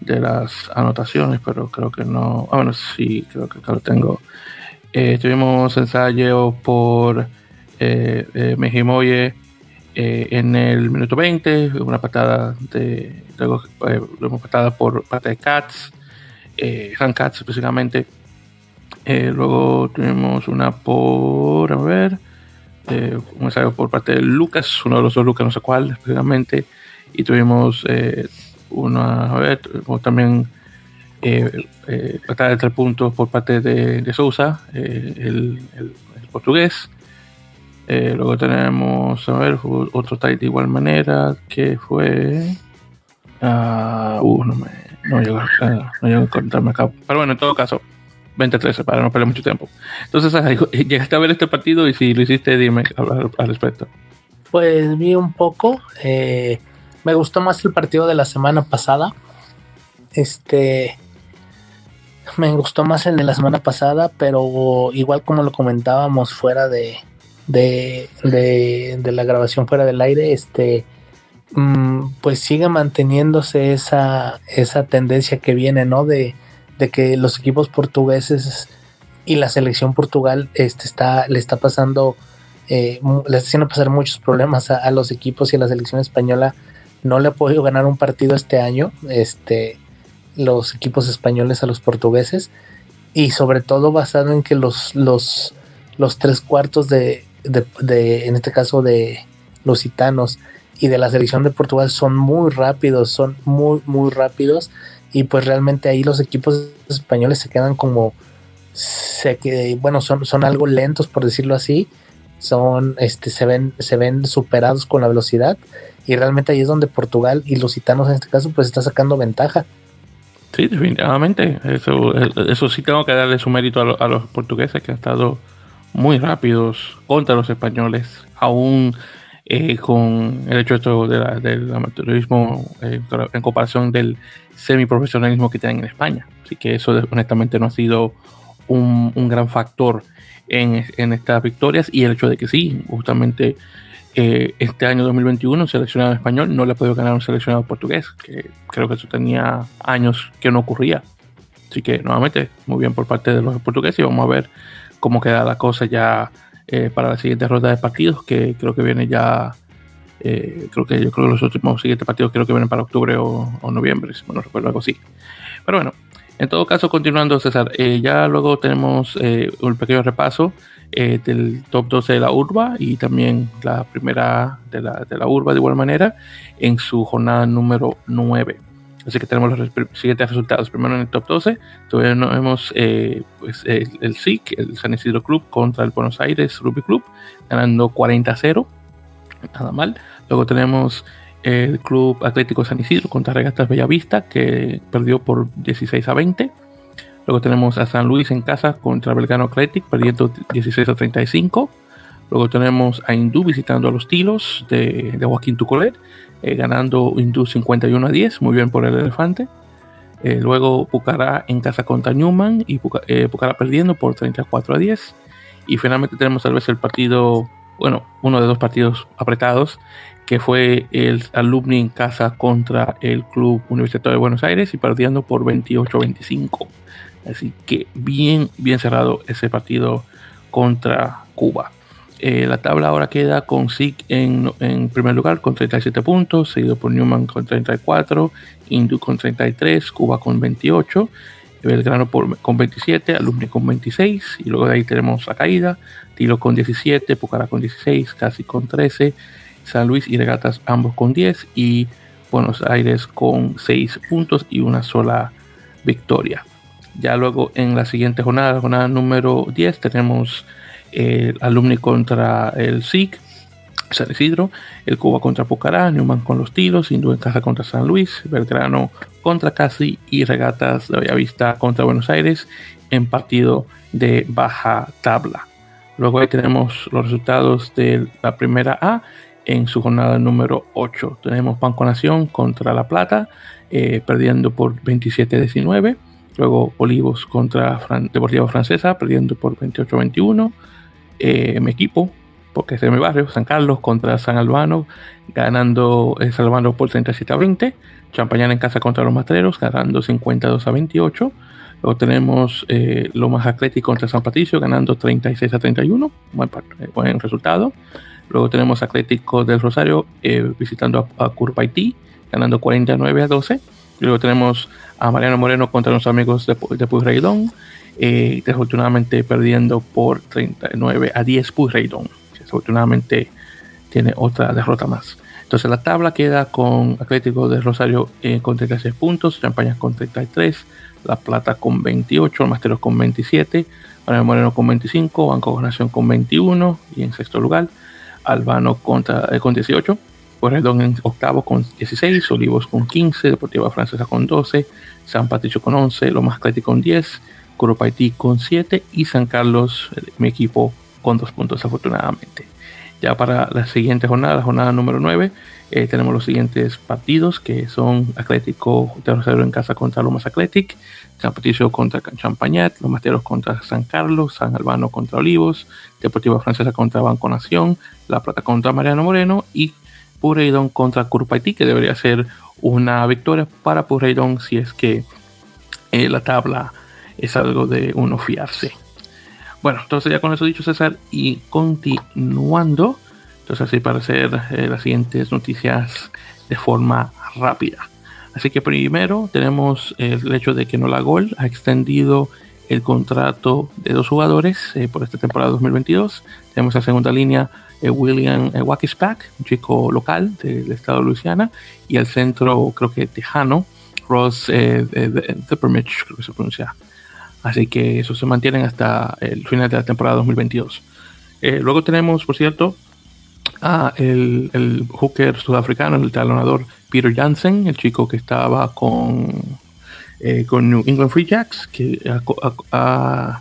de las anotaciones, pero creo que no. Ah, bueno, sí, creo que acá lo tengo. tuvimos ensayo por eh, eh, Mejimoye eh, en el minuto 20, una patada de luego eh, una patada por parte de Katz, eh, Katz específicamente. luego tuvimos una por, a ver, un ensayo por parte de Lucas, uno de los dos Lucas, no sé cuál específicamente. Y tuvimos una, a ver, también patada de tres puntos por parte de, de Sousa, el, el portugués. Eh, luego tenemos, a ver, otro type de igual manera, que fue... Uh, uh, no me no llego, a contarme acá. Pero bueno, en todo caso, 2013 para no perder mucho tiempo. Entonces, llegaste a ver este partido y si lo hiciste, dime al, al respecto. Pues vi un poco. Eh, me gustó más el partido de la semana pasada. Este. Me gustó más el de la semana pasada, pero igual como lo comentábamos fuera de, de, de, la grabación fuera del aire, este, mm, pues sigue manteniéndose esa, esa tendencia que viene, ¿no? De, que los equipos portugueses y la selección Portugal este, está, le está pasando, eh, le está haciendo pasar muchos problemas a, los equipos y a la selección española. No le ha podido ganar un partido este año, este, los equipos españoles a los portugueses, y sobre todo basado en que los, los, los tres cuartos de, de, en este caso de los gitanos y de la selección de Portugal son muy rápidos, son muy, muy rápidos y pues realmente ahí los equipos españoles se quedan como sé que, bueno, son, son algo lentos, por decirlo así. Son, este, se ven, se ven superados con la velocidad. Y realmente ahí es donde Portugal y los gitanos en este caso, pues está sacando ventaja. Sí, definitivamente. Eso, eso sí tengo que darle su mérito a, los portugueses que han estado muy rápidos contra los españoles, aún eh, con el hecho esto del amateurismo eh, en comparación del semiprofesionalismo que tienen en España. Así que eso honestamente no ha sido un, gran factor en, en, estas victorias y el hecho de que sí, justamente eh, este año 2021 un seleccionado español no le ha podido ganar un seleccionado portugués, que creo que eso tenía años que no ocurría. Así que nuevamente, muy bien por parte de los portugueses y vamos a ver cómo queda la cosa ya eh, para la siguiente ronda de partidos, que creo que viene ya, eh, creo que yo creo que los últimos siguientes partidos creo que vienen para octubre o, noviembre, si no recuerdo algo así. Pero bueno, en todo caso, continuando, César, ya luego tenemos un pequeño repaso eh, del top 12 de la urba y también la primera de la, de la urba de igual manera en su jornada número 9. Así que tenemos los siguientes resultados. Primero en el top 12 tenemos eh, pues, el, el, SIC, el San Isidro Club contra el Buenos Aires Rugby Club, ganando 40 a 0. Nada mal. Luego tenemos el Club Atlético San Isidro contra Regatas Bellavista, que perdió por 16 a 20. Luego tenemos a San Luis en casa contra Belgrano Athletic, perdiendo 16 a 35. Luego tenemos a Hindú visitando a los Tilos de, Joaquín Tucolet, eh, ganando Hindú 51 a 10, muy bien por el elefante. Eh, luego Pucará en casa contra Newman y eh, Pucará, perdiendo por 34 a 10. Y finalmente tenemos tal vez el partido, bueno, uno de dos partidos apretados, que fue el Alumni en casa contra el Club Universitario de Buenos Aires y perdiendo por 28 a 25. Así que bien, bien cerrado ese partido contra Cuba. Eh, la tabla ahora queda con SIC en, primer lugar con 37 puntos, seguido por Newman con 34, Indu con 33, Cuba con 28, Belgrano con 27, Alumni con 26, y luego de ahí tenemos la caída, Tilo con 17, Pucará con 16, Casi con 13, San Luis y Regatas ambos con 10 y Buenos Aires con 6 puntos y una sola victoria. Ya luego en la siguiente jornada, la jornada número 10, tenemos el Alumni contra el SIC, San Isidro, el Cuba contra Pucará, Newman con los Tilos, Hindú en casa contra San Luis, Belgrano contra Casi y Regatas de Bellavista contra Buenos Aires en partido de baja tabla. Luego ahí tenemos los resultados de la primera A en su jornada número 8. Tenemos Banco Nación contra La Plata, eh, perdiendo por 27-19. Luego Olivos contra Fran Deportiva Francesa, perdiendo por 28-21. Eh, mi equipo, porque es de mi barrio, San Carlos contra San Albano, ganando eh, San Albano por 37 20. Champañán en casa contra los Matreros, ganando 52 a 28. Luego tenemos eh, Lomas Atlético contra San Patricio, ganando 36 a 31. Buen, eh, buen resultado. Luego tenemos Atlético del Rosario visitando a, a ganando 49 a 12. Luego tenemos a Mariano Moreno contra los amigos de, de Puyreidón. Eh, desafortunadamente perdiendo por 39 a 10 Puyreidón. Desafortunadamente tiene otra derrota más. Entonces la tabla queda con Atlético de Rosario eh, con 36 puntos, Champañas con 33, La Plata con 28, Masteros con 27, Mariano Moreno con 25, Banco Nación con 21 y en sexto lugar Albano contra, eh, con 18. Corredón en octavo con 16, Olivos con 15, Deportiva Francesa con 12, San Patricio con 11, Lomas Atlético con 10, Coropaití con 7 y San Carlos, mi equipo, con 2 puntos afortunadamente. Ya para la siguiente jornada, la jornada número 9, eh, tenemos los siguientes partidos que son Atlético de Rosario en casa contra Lomas Athletic, San Patricio contra Champañat, Los Materos contra San Carlos, San Albano contra Olivos, Deportiva Francesa contra Banco Nación, La Plata contra Mariano Moreno y Pureidon contra Curpaití, que debería ser una victoria para Pureidon si es que eh, la tabla es algo de uno fiarse. Bueno, entonces ya con eso dicho César y continuando, entonces así para hacer eh, las siguientes noticias de forma rápida. Así que primero tenemos el hecho de que Nola Gol ha extendido el contrato de dos jugadores eh, por esta temporada 2022. Tenemos la segunda línea William eh, Wackispack, un chico local del estado de Luisiana, y el centro, creo que tejano, Ross eh, creo que se pronuncia Así que eso se mantiene hasta el final de la temporada 2022. Eh, luego tenemos, por cierto, a el, el hooker sudafricano, el talonador Peter Jansen, el chico que estaba con, eh, con New England Free Jacks, que ha,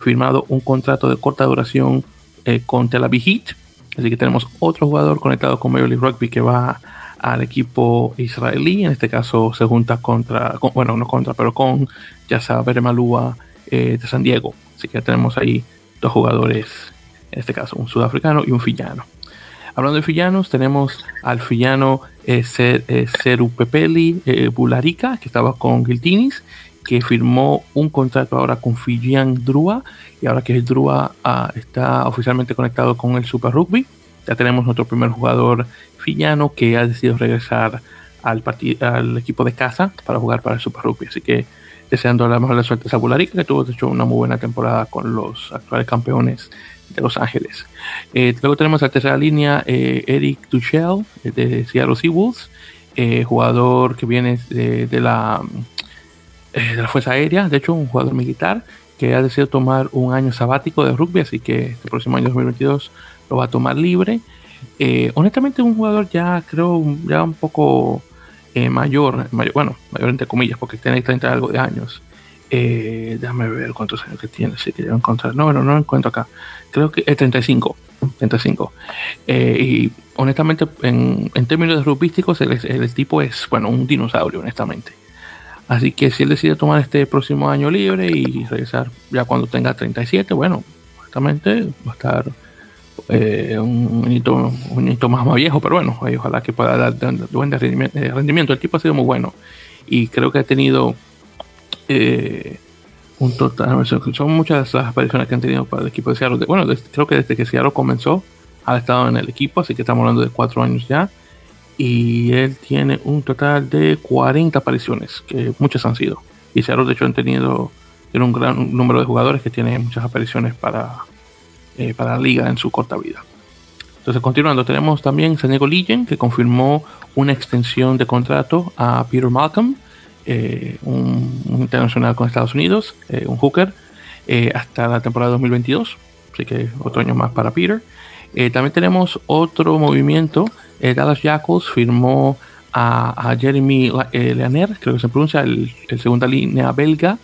firmado un contrato de corta duración eh, con Tel Aviv Heat. Así que tenemos otro jugador conectado con Major League Rugby que va al equipo israelí. En este caso se junta contra, bueno, no contra, pero con Yasa Beremalúa eh, de San Diego. Así que tenemos ahí dos jugadores, en este caso un sudafricano y un fillano. Hablando de fillanos, tenemos al fillano eh, Ceru eh, Pepeli eh, Bularica, que estaba con Giltinis, que firmó un contrato ahora con Fijian Drua, y ahora que el Drua ah, está oficialmente conectado con el Super Rugby, ya tenemos nuestro primer jugador fillano que ha decidido regresar al, al equipo de casa para jugar para el Super Rugby. Así que deseando la mejor suerte a Bularica, que tuvo de hecho una muy buena temporada con los actuales campeones de Los Ángeles. Eh, luego tenemos la tercera línea, eh, Eric Duchel, eh, de Seattle Seawolves, jugador que viene de, la, de la Fuerza Aérea, de hecho un jugador militar que ha decidido tomar un año sabático de rugby, así que el próximo año 2022 lo va a tomar libre. honestamente un jugador ya creo ya un poco mayor, mayor, bueno, mayor entre comillas, porque tiene 30 algo de años. Eh, déjame ver cuántos años que tiene, si que encontrar. No, no, no lo encuentro acá. Creo que es 35. 35. Eh, y honestamente, en, términos de rugbyísticos, el, tipo es, bueno, un dinosaurio, honestamente. Así que si él decide tomar este próximo año libre y regresar ya cuando tenga 37, bueno, honestamente va a estar eh, un, hito, más, más viejo, pero bueno, ojalá que pueda dar buen rendimiento. El tipo ha sido muy bueno y creo que ha tenido eh, un total, son muchas las apariciones que han tenido para el equipo de Seattle. Bueno, creo que desde que Seattle comenzó ha estado en el equipo, así que estamos hablando de cuatro años ya. Y él tiene un total de 40 apariciones, que muchas han sido. Y Seattle, de hecho, han tenido tiene un gran número de jugadores que tienen muchas apariciones para, eh, para la liga en su corta vida. Entonces, continuando, tenemos también San Diego Legion, que confirmó una extensión de contrato a Peter Malcolm eh, un, internacional con Estados Unidos, eh, un hooker, hasta la temporada 2022. Así que otro año más para Peter. También tenemos otro movimiento. Dallas Jackals firmó a, Jeremy Leaner, creo que se pronuncia, el, segunda línea belga,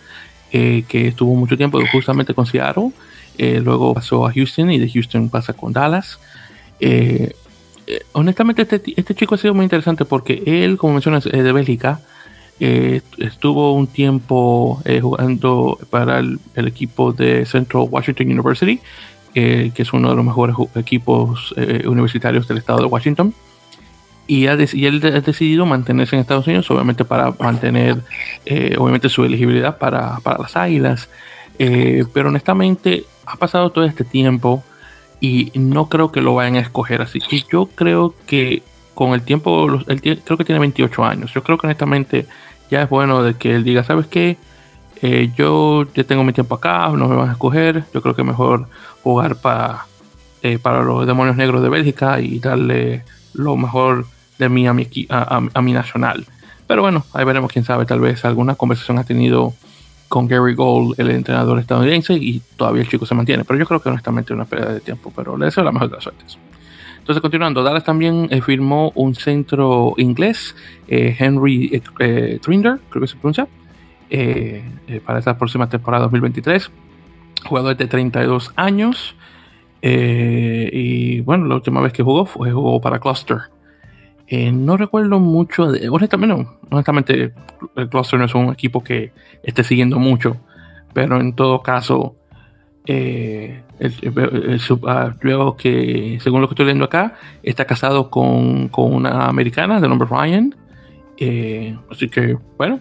que estuvo mucho tiempo justamente con Seattle. luego pasó a Houston y de Houston pasa con Dallas. honestamente, este, este, chico ha sido muy interesante porque él, como mencionas, es de Bélgica. Eh, estuvo un tiempo eh, jugando para el, equipo de Central Washington University, eh, que es uno de los mejores equipos universitarios del estado de Washington. Y, ha él ha decidido mantenerse en Estados Unidos, obviamente para mantener obviamente su elegibilidad para, para las águilas. pero honestamente ha pasado todo este tiempo y no creo que lo vayan a escoger así. Y yo creo que con el tiempo, él creo que tiene 28 años. Yo creo que honestamente ya es bueno de que él diga, ¿sabes qué? Eh, yo ya tengo mi tiempo acá, no me van a escoger, yo creo que mejor jugar para, eh, para los demonios negros de Bélgica y darle lo mejor de mí a mi, a, mi nacional. Pero bueno, ahí veremos, quién sabe, tal vez alguna conversación ha tenido con Gary Gold, el entrenador estadounidense, y todavía el chico se mantiene. Pero yo creo que honestamente es una pérdida de tiempo, pero le deseo la mejor de las suertes. Entonces, continuando, Dallas también eh, firmó un centro inglés, eh, Henry eh, Trinder, creo que se pronuncia, para esta próxima temporada 2023. Jugador de 32 años. y bueno, la última vez que jugó fue jugó para Cluster. no recuerdo mucho de. Honestamente, no, honestamente, el Cluster no es un equipo que esté siguiendo mucho. Pero en todo caso, eh, ah, que, según lo que estoy leyendo acá, está casado con, una americana de nombre Ryan. Eh, así que, bueno,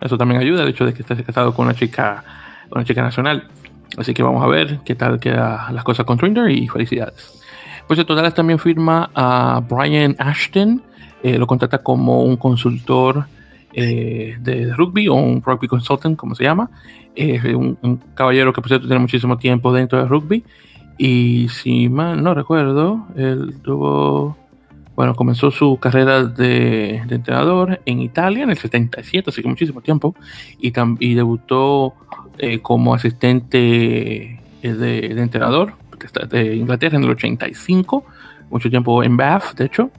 eso también ayuda, el hecho de que esté casado con una chica, una chica nacional. Así que vamos a ver qué tal quedan las cosas con Trinder y felicidades. Pues en total también firma a Brian Ashton, eh, lo contrata como un consultor eh, de rugby o un rugby consultant, como se llama. Es un, caballero que por cierto tiene muchísimo tiempo dentro del rugby. Y si mal no recuerdo, él tuvo, bueno, comenzó su carrera de, entrenador en Italia en el 77, así que muchísimo tiempo. Y, y debutó como asistente de, entrenador de Inglaterra en el 85, mucho tiempo en Bath, de hecho,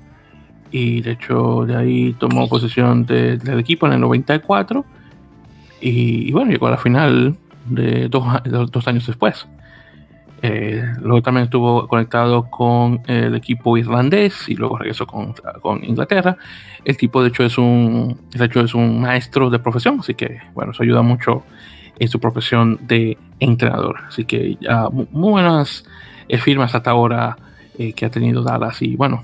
y de hecho de ahí tomó posesión del equipo en el 94 y, bueno, llegó a la final de dos, dos años después. Eh, luego también estuvo conectado con el equipo irlandés y luego regresó con, con, Inglaterra. El tipo de hecho es un de hecho es un maestro de profesión, así que bueno, eso ayuda mucho en su profesión de entrenador. Así que ya muy buenas eh, firmas hasta ahora eh, que ha tenido Dallas y bueno,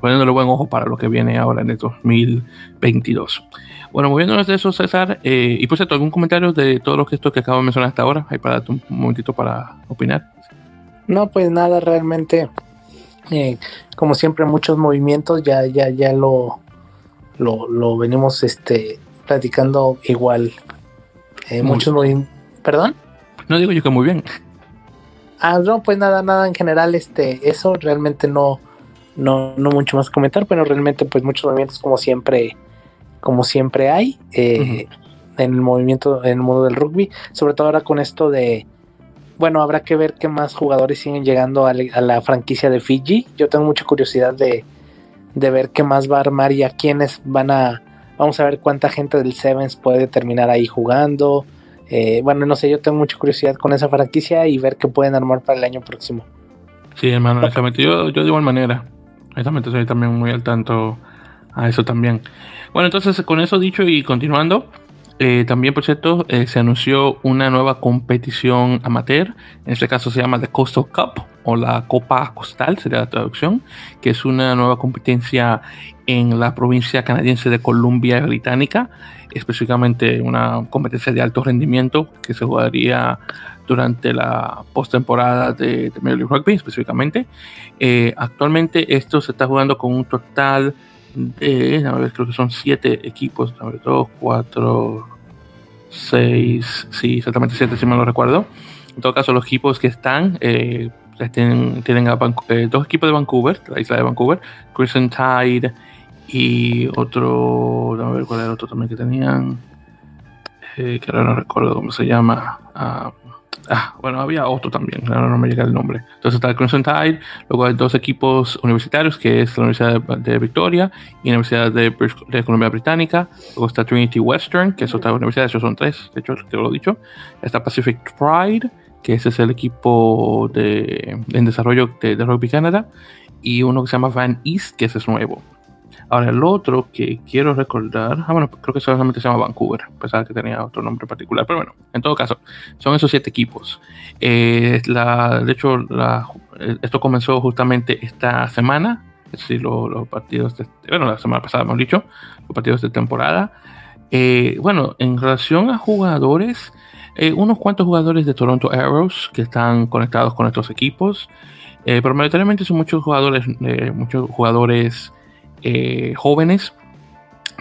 poniéndole buen ojo para lo que viene ahora en el 2022. Bueno, moviéndonos de eso, César, eh, y cierto, ¿algún comentario de todo lo que esto que acabo de mencionar hasta ahora? Hay para un momentito para opinar. No, pues nada, realmente, como siempre, muchos movimientos, ya, ya, ya lo, lo, venimos este, platicando igual. Muchos movimientos. ¿Perdón? No digo yo que muy bien. Ah, no, pues nada, nada en general, este, eso realmente no, no, no mucho más comentar, pero realmente pues muchos movimientos como siempre, como siempre hay eh, en el movimiento, en el mundo del rugby, sobre todo ahora con esto de, bueno, habrá que ver qué más jugadores siguen llegando a, la franquicia de Fiji. Yo tengo mucha curiosidad de, de ver qué más va a armar y a quiénes van a, vamos a ver cuánta gente del Sevens puede terminar ahí jugando. Eh, bueno, no sé, yo tengo mucha curiosidad con esa franquicia y ver qué pueden armar para el año próximo. Sí, hermano, Yo, yo de igual manera. Exactamente, estoy también muy al tanto a eso también. Bueno, entonces con eso dicho y continuando, eh, también por cierto eh, se anunció una nueva competición amateur, en este caso se llama The Coastal Cup o la Copa Costal, sería la traducción, que es una nueva competencia en la provincia canadiense de Columbia Británica específicamente una competencia de alto rendimiento que se jugaría durante la postemporada de, de Major League Rugby específicamente. Eh, actualmente esto se está jugando con un total de, a creo que son siete equipos, dos, cuatro, seis, sí, exactamente siete, si mal no recuerdo. En todo caso, los equipos que están eh, tienen, tienen eh, dos equipos de Vancouver, la isla de Vancouver, Crescent Tide y otro, a ver cuál era el otro también que tenían, eh, que ahora no recuerdo cómo se llama. Ah, ah, bueno, había otro también, ahora no me llega el nombre. Entonces está el Crimson Tide, luego hay dos equipos universitarios, que es la Universidad de, Victoria y la Universidad de, Columbia Británica. Luego está Trinity Western, que es otra universidad, esos son tres, de hecho, te lo he dicho. Está Pacific Pride, que ese es el equipo de, en desarrollo de, de Rugby Canada. Y uno que se llama Van East, que ese es nuevo. Ahora, el otro que quiero recordar, ah, bueno, creo que solamente se llama Vancouver, pensaba que tenía otro nombre particular, pero bueno, en todo caso, son esos siete equipos. Eh, la, de hecho, la, eh, esto comenzó justamente esta semana, es decir, los, partidos, de, bueno, la semana pasada hemos dicho, los partidos de temporada. Eh, bueno, en relación a jugadores, unos cuantos jugadores de Toronto Arrows que están conectados con estos equipos, pero mayoritariamente son muchos jugadores, muchos jugadores eh, jóvenes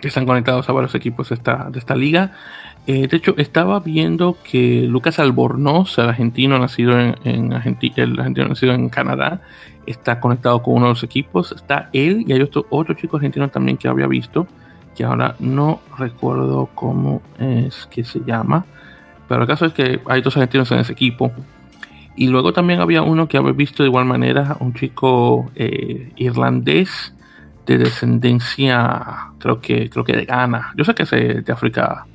que están conectados a varios equipos de esta, de esta liga. Eh, de hecho, estaba viendo que Lucas Albornoz, el argentino nacido en, Argentina, el argentino nacido en Canadá, está conectado con uno de los equipos. Está él y hay otro, otro chico argentino también que había visto, que ahora no recuerdo cómo es que se llama. Pero el caso es que hay dos argentinos en ese equipo. Y luego también había uno que había visto de igual manera, un chico eh, irlandés de descendencia, creo que, creo que de Ghana. Yo sé que es de África,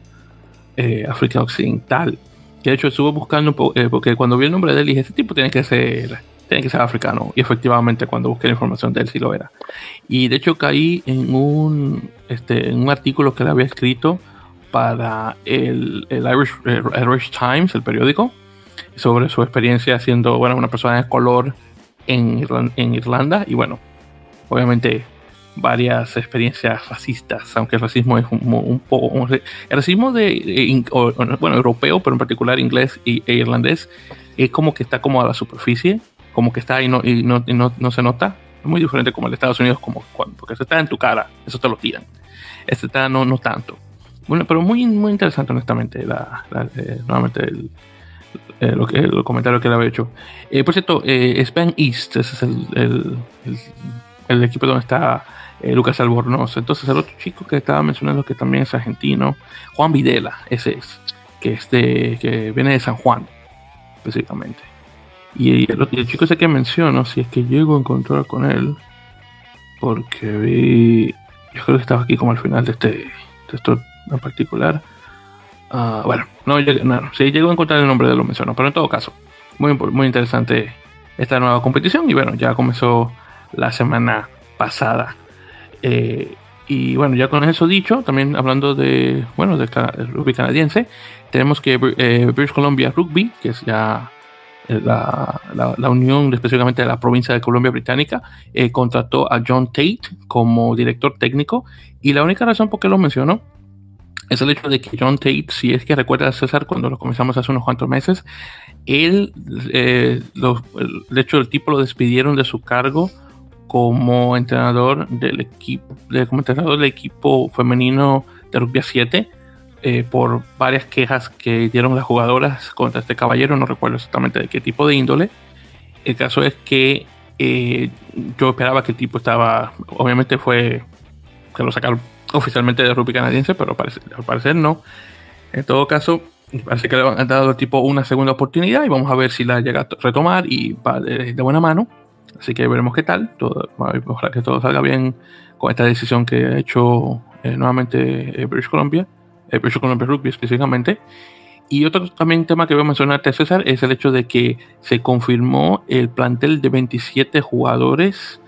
eh, África Occidental. Que de hecho estuve buscando, eh, porque cuando vi el nombre de él dije, este tipo tiene que ser, tiene que ser africano. Y efectivamente cuando busqué la información de él sí lo era. Y de hecho caí en un, este, en un artículo que él había escrito para el, el Irish, Irish, Times, el periódico, sobre su experiencia siendo bueno, una persona de color en, en Irlanda. Y bueno, obviamente varias experiencias racistas, aunque el racismo es un, poco... el racismo de, bueno, europeo, pero en particular inglés e irlandés, es como que está como a la superficie, como que está ahí no, y no, no, se nota. Es muy diferente como el Estados Unidos, como cuando, porque eso está en tu cara, eso te lo tiran. Este está no, no tanto. Bueno, pero muy, muy interesante, honestamente, la, eh, nuevamente el, eh, lo que, el comentario que le había hecho. Eh, por cierto, Span East, ese es el, el, el equipo donde está Lucas Albornoz. Entonces el otro chico que estaba mencionando que también es argentino, Juan Videla, ese es, que, este, que viene de San Juan, específicamente. Y el, chico ese que menciono, si es que llego a encontrar con él, porque vi, yo creo que estaba aquí como al final de este texto en particular. Ah, bueno, no, no, si llego a encontrar el nombre de lo menciono, pero en todo caso, muy, muy interesante esta nueva competición y bueno, ya comenzó la semana pasada. Eh, y bueno, ya con eso dicho, también hablando de, bueno, de rugby canadiense, tenemos que eh, British Columbia Rugby, que es ya eh, la, la, unión específicamente de la provincia de Columbia Británica, eh, contrató a John Tate como director técnico. Y la única razón por qué lo menciono es el hecho de que John Tate, si es que recuerda a César cuando lo comenzamos hace unos cuantos meses, él, eh, de hecho, el tipo lo despidieron de su cargo como entrenador del equipo, como entrenador del equipo femenino de rugby 7 eh, por varias quejas que dieron las jugadoras contra este caballero, no recuerdo exactamente de qué tipo de índole. El caso es que eh, yo esperaba que el tipo estaba, obviamente fue que lo sacaron oficialmente de rugby canadiense, pero al parecer no. En todo caso, parece que le han dado al tipo una segunda oportunidad y vamos a ver si la llega a retomar y va de, buena mano. Así que veremos qué tal. Todo, ojalá que todo salga bien con esta decisión que ha hecho eh, nuevamente British Columbia el British Columbia Rugby específicamente. Y otro también tema que voy a mencionarte, César, es el hecho de que se confirmó el plantel de 27 jugadores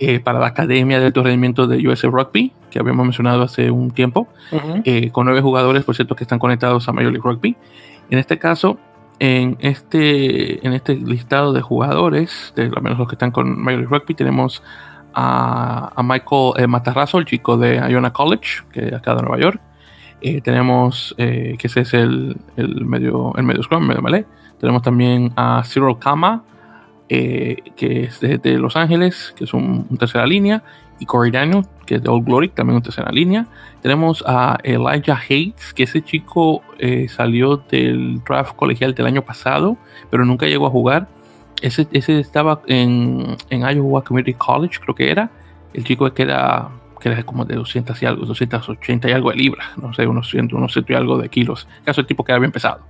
eh, para la Academia de Alto Rendimiento de US Rugby, que habíamos mencionado hace un tiempo, eh, con nueve jugadores, por cierto, que están conectados a Major League Rugby. En este caso, en este, en este listado de jugadores, de al menos los que están con Major League Rugby, tenemos a, Michael eh, Matarrazo, el chico de Iona College, que acá de Nueva York. Eh, tenemos que ese es el, el, medio el medio scrum, medio melee. Tenemos también a Cyril Kama, eh, que es de, Los Ángeles, que es un, tercera línea. Y Corey Daniel, que es de Old Glory, también un tercera línea. Tenemos a Elijah Hayes, que ese chico salió del draft colegial del año pasado, pero nunca llegó a jugar. Ese, estaba en, Iowa Community College, creo que era. El chico que era que era como de 200 y algo, 280 y algo de libras, no sé, unos 100, unos 100 y algo de kilos. Caso el tipo que era bien pesado.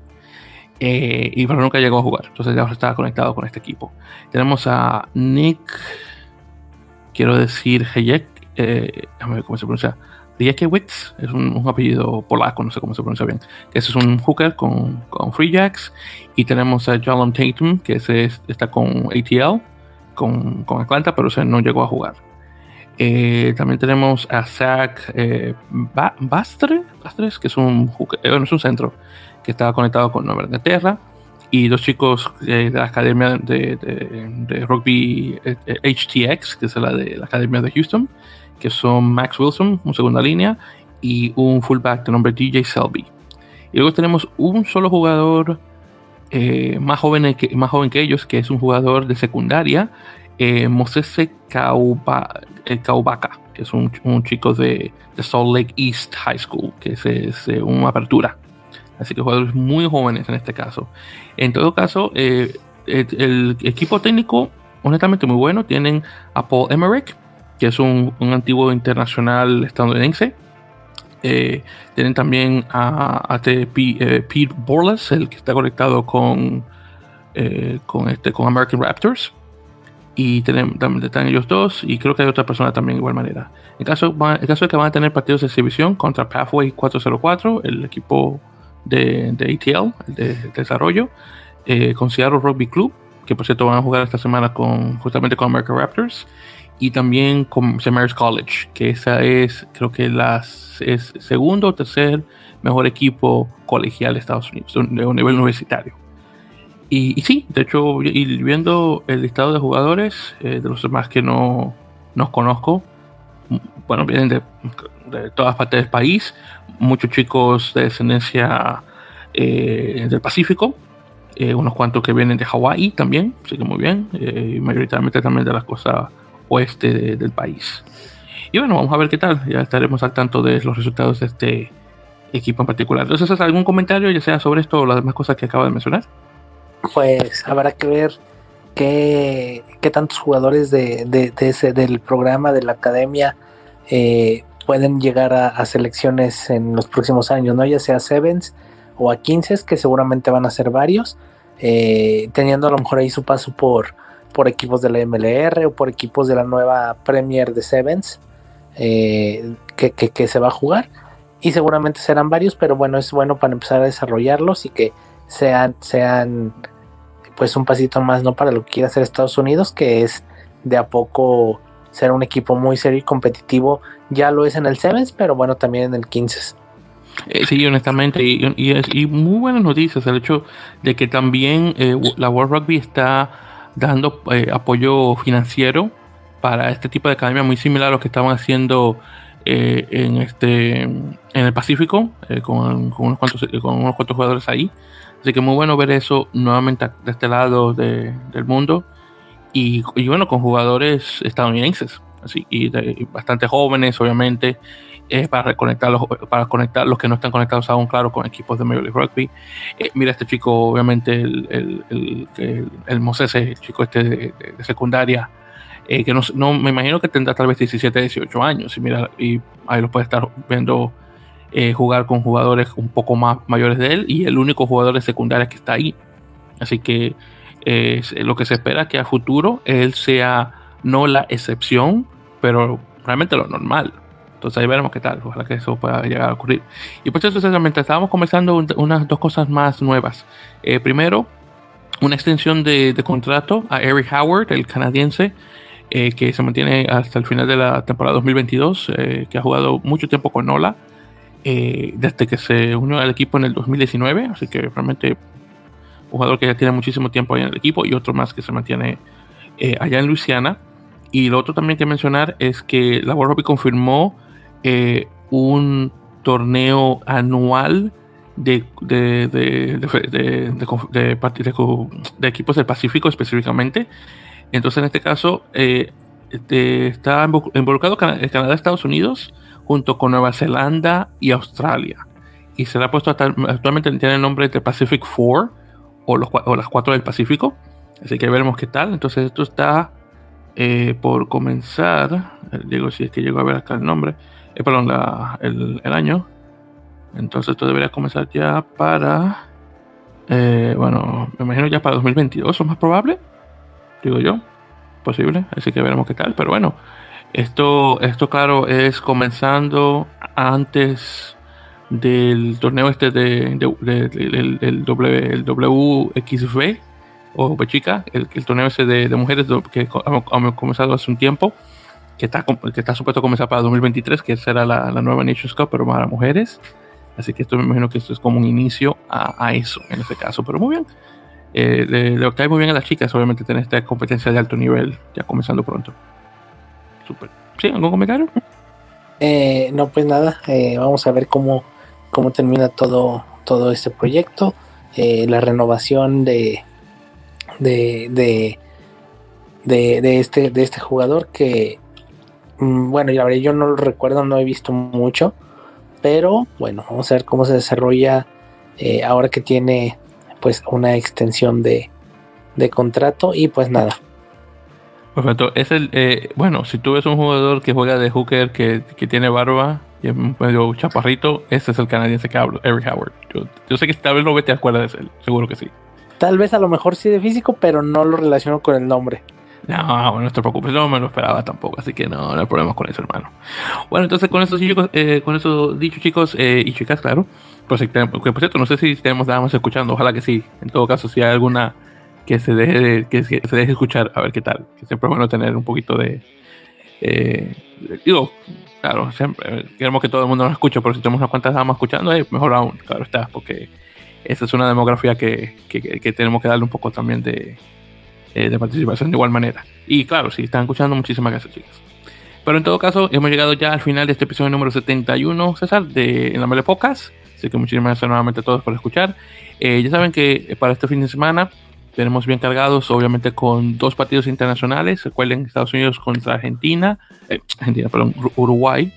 Eh, y pero nunca llegó a jugar, entonces ya estaba conectado con este equipo. Tenemos a Nick, quiero decir, Hayek, eh, ver cómo se pronuncia, Riekewitz, es un, apellido polaco, no sé cómo se pronuncia bien. Ese es un hooker con, con Free Jacks. Y tenemos a Jalom Tatum, que ese está con ATL, con, con Atlanta, pero ese no llegó a jugar. Eh, también tenemos a Zach eh, Bastre, Bastres, que es un, eh, bueno, es un centro que estaba conectado con Nueva Inglaterra. Y dos chicos de la Academia de, Rugby HTX, que es la de la Academia de Houston, que son Max Wilson, un segunda línea, y un fullback de nombre DJ Selby. Y luego tenemos un solo jugador más, joven que, más joven que ellos, que es un jugador de secundaria, eh, Mosese eh, que es un, chico de, Salt Lake East High School, que es, eh, una apertura. Así que jugadores muy jóvenes en este caso. En todo caso, eh, el, equipo técnico, honestamente muy bueno. Tienen a Paul Emmerich, que es un, antiguo internacional estadounidense. tienen también a, Pete Borles, el que está conectado con, con, este, con American Raptors y tenemos, están ellos dos y creo que hay otra persona también de igual manera. En caso, en caso de que van a tener partidos de exhibición contra Pathway 404, el equipo de, de ATL, el de, desarrollo, eh, con Seattle Rugby Club, que por cierto van a jugar esta semana con justamente con American Raptors, y también con St. College, que esa es, creo que las, es segundo o tercer mejor equipo colegial de Estados Unidos, de un nivel universitario. Y, sí, de hecho, y viendo el listado de jugadores, eh, de los demás que no, no conozco, bueno, vienen de, todas partes del país, muchos chicos de descendencia eh, del Pacífico, eh, unos cuantos que vienen de Hawái también, así que muy bien, y mayoritariamente también de las cosas oeste del país. Y bueno, vamos a ver qué tal, ya estaremos al tanto de los resultados de este equipo en particular. Entonces, ¿algún comentario, ya sea sobre esto o las demás cosas que acabo de mencionar? pues habrá que ver qué, qué tantos jugadores de, de, ese, del programa de la academia eh, pueden llegar a, selecciones en los próximos años, ¿no? Ya sea Sevens o a 15, que seguramente van a ser varios, eh, teniendo a lo mejor ahí su paso por, por equipos de la MLR o por equipos de la nueva Premier de Sevens eh, que, se va a jugar. Y seguramente serán varios, pero bueno, es bueno para empezar a desarrollarlos y que sean, sean pues un pasito más, ¿no? Para lo que quiere hacer Estados Unidos, que es de a poco ser un equipo muy serio y competitivo. Ya lo es en el Sevens, pero bueno, también en el 15. Eh, sí, honestamente, y, y, muy buenas noticias el hecho de que también eh, la World Rugby está dando eh, apoyo financiero para este tipo de academia muy similar a lo que estaban haciendo en este en el Pacífico con, unos cuantos con unos cuantos jugadores ahí así que muy bueno ver eso nuevamente de este lado del mundo y, bueno con jugadores estadounidenses así y bastante jóvenes obviamente es para reconectar los, para conectar los que no están conectados aún, claro, con equipos de Major League Rugby. Eh, mira este chico, obviamente, el, el, el, el, Moses, el chico este de, secundaria, eh, que no, no, me imagino que tendrá tal vez 17, 18 años, y mira, y ahí lo puede estar viendo eh, jugar con jugadores un poco más mayores de él, y el único jugador de secundaria que está ahí. Así que lo que se espera que a futuro él sea no la excepción, pero realmente lo normal. Entonces ahí veremos qué tal. Ojalá que eso pueda llegar a ocurrir. Y pues eso mientras estábamos comenzando unas dos cosas más nuevas. Eh, primero, una extensión de, contrato a Eric Howard, el canadiense, eh, que se mantiene hasta el final de la temporada 2022, eh, que ha jugado mucho tiempo con Nola, desde que se unió al equipo en el 2019. Así que realmente jugador que ya tiene muchísimo tiempo ahí en el equipo y otro más que se mantiene allá en Luisiana. Y lo otro también que mencionar es que la World Rugby confirmó eh, un torneo anual de, de, de, de, equipos del Pacífico específicamente. Entonces, en este caso, eh, este, está involucrado Canadá, Estados Unidos, junto con Nueva Zelanda y Australia. Y se le ha puesto actualmente tiene el nombre de Pacific Four o, las cuatro del Pacífico. Así que veremos qué tal. Entonces, esto está eh, por comenzar. Digo, si es que llego a ver acá el nombre eh, perdón, el, año. Entonces esto debería comenzar ya para, eh, bueno, me imagino ya para 2022, ¿o más probable? Digo yo, posible, así que veremos qué tal. Pero bueno, esto, esto claro es comenzando antes del torneo este de, el, WXV o chica, el, el torneo ese de, mujeres que hemos comenzado hace un tiempo que está, que está supuesto a comenzar para 2023, que será la, la nueva Nations Cup, pero para mujeres. Así que esto me imagino que esto es como un inicio a, a eso, en este caso. Pero muy bien. Eh, le, cae muy bien a las chicas, obviamente, tener esta competencia de alto nivel, ya comenzando pronto. Super. ¿Sí? ¿Algún comentario? Eh, no, pues nada. Eh, vamos a ver cómo, cómo termina todo, todo este proyecto. Eh, la renovación de, de, de, de, de, este, de este jugador que Mm, bueno, la verdad yo no lo recuerdo, no he visto mucho, pero bueno, vamos a ver cómo se desarrolla eh, ahora que tiene pues una extensión de, contrato y pues nada. Perfecto, es el, eh, bueno, si tú ves un jugador que juega de hooker que, tiene barba y es medio chaparrito, ese es el canadiense que hablo, Eric Howard. Yo, sé que tal vez lo ve, te acuerdas de él, seguro que sí. Tal vez a lo mejor sí de físico, pero no lo relaciono con el nombre. No, no te preocupes, no me lo esperaba tampoco, así que no, no hay problemas con eso, hermano. Bueno, entonces con eso, chicos, eh, con eso dicho, chicos eh, y chicas, claro, pues por cierto, no sé si tenemos nada más escuchando, ojalá que sí. En todo caso, si hay alguna que se deje, que se deje escuchar, a ver qué tal. Que siempre es bueno tener un poquito de. Eh, digo, claro, siempre queremos que todo el mundo nos escuche, pero si tenemos unas cuantas más escuchando, mejor aún, claro está, porque esa es una demografía que, que tenemos que darle un poco también de eh, de participación de igual manera. Y claro, si están escuchando, muchísimas gracias, chicas. Pero en todo caso, hemos llegado ya al final de este episodio número 71, César, de En la Mele Pocas. Así que muchísimas gracias nuevamente a todos por escuchar. Eh, ya saben que para este fin de semana tenemos bien cargados, obviamente, con dos partidos internacionales. Recuerden Estados Unidos contra Argentina, eh, Argentina, perdón, Uruguay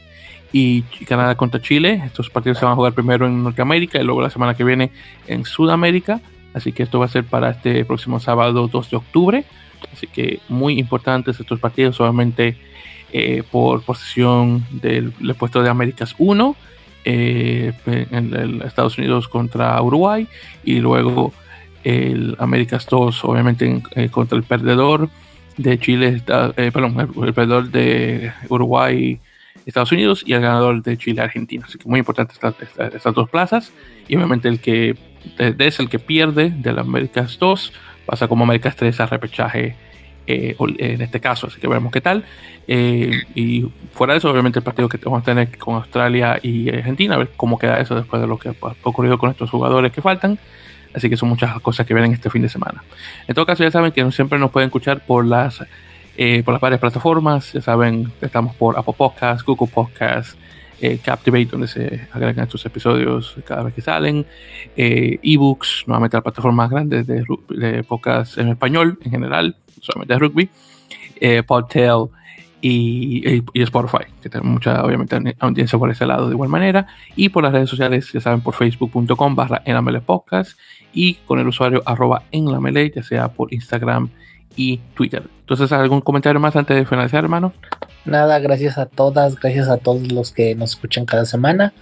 y Canadá contra Chile. Estos partidos se van a jugar primero en Norteamérica y luego la semana que viene en Sudamérica. Así que esto va a ser para este próximo sábado 2 de octubre. Así que muy importantes estos partidos, solamente eh, por posición del, puesto de Américas 1 eh, en Estados Unidos contra Uruguay y luego el Américas 2 obviamente eh, contra el perdedor de Chile, eh, perdón, el, perdedor de Uruguay Estados Unidos y el ganador de Chile Argentina. Así que muy importante estas, dos plazas y obviamente el que es el que pierde del Américas 2 pasa como Américas 3 a repechaje eh, en este caso, así que veremos qué tal. Y fuera de eso, obviamente el partido que vamos a tener con Australia y Argentina, a ver cómo queda eso después de lo que ha ocurrido con estos jugadores que faltan. Así que son muchas cosas que vienen este fin de semana. En todo caso, ya saben que siempre nos pueden escuchar por las, eh, por las varias plataformas. Ya saben, estamos por Apple Podcasts, Google Podcasts, eh, Captivate, donde se agregan estos episodios cada vez que salen, eh, ebooks, nuevamente las plataformas grandes de, de podcast en español en general, solamente de rugby, eh, Podtail y, y, Spotify, que tenemos mucha, obviamente, audiencia por ese lado de igual manera, y por las redes sociales, ya saben, por facebook.com barra podcast y con el usuario arroba enlamele, ya sea por Instagram y Twitter. Entonces, ¿algún comentario más antes de finalizar, hermano? Nada, gracias a todas, gracias a todos los que nos escuchan cada semana.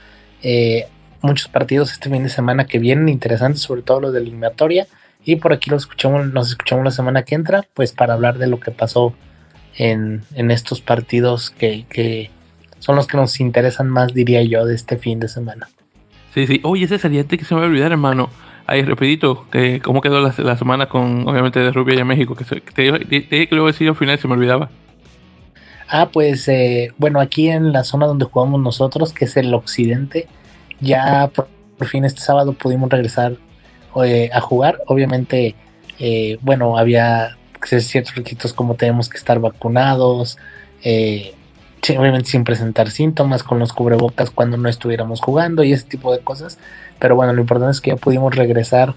Eh, muchos partidos este fin de semana que vienen interesantes, sobre todo los de eliminatoria. Y por aquí los escuchamos, nos escuchamos la semana que entra, pues para hablar de lo que pasó en, estos partidos que, que, son los que nos interesan más, diría yo, de este fin de semana. Sí, sí. Oye, ese sería que se me va a olvidar, hermano. Ahí, rapidito, que cómo quedó la, semana con, obviamente, de Rubia y México. Que te, dije que lo iba a decir al final se me olvidaba. Ah, pues, eh, bueno, aquí en la zona donde jugamos nosotros, que es el occidente, ya por, fin este sábado pudimos regresar eh, a jugar. Obviamente, eh, bueno, había ciertos requisitos como tenemos que estar vacunados, obviamente sin presentar síntomas, con los cubrebocas cuando no estuviéramos jugando y ese tipo de cosas. Pero bueno, lo importante es que ya pudimos regresar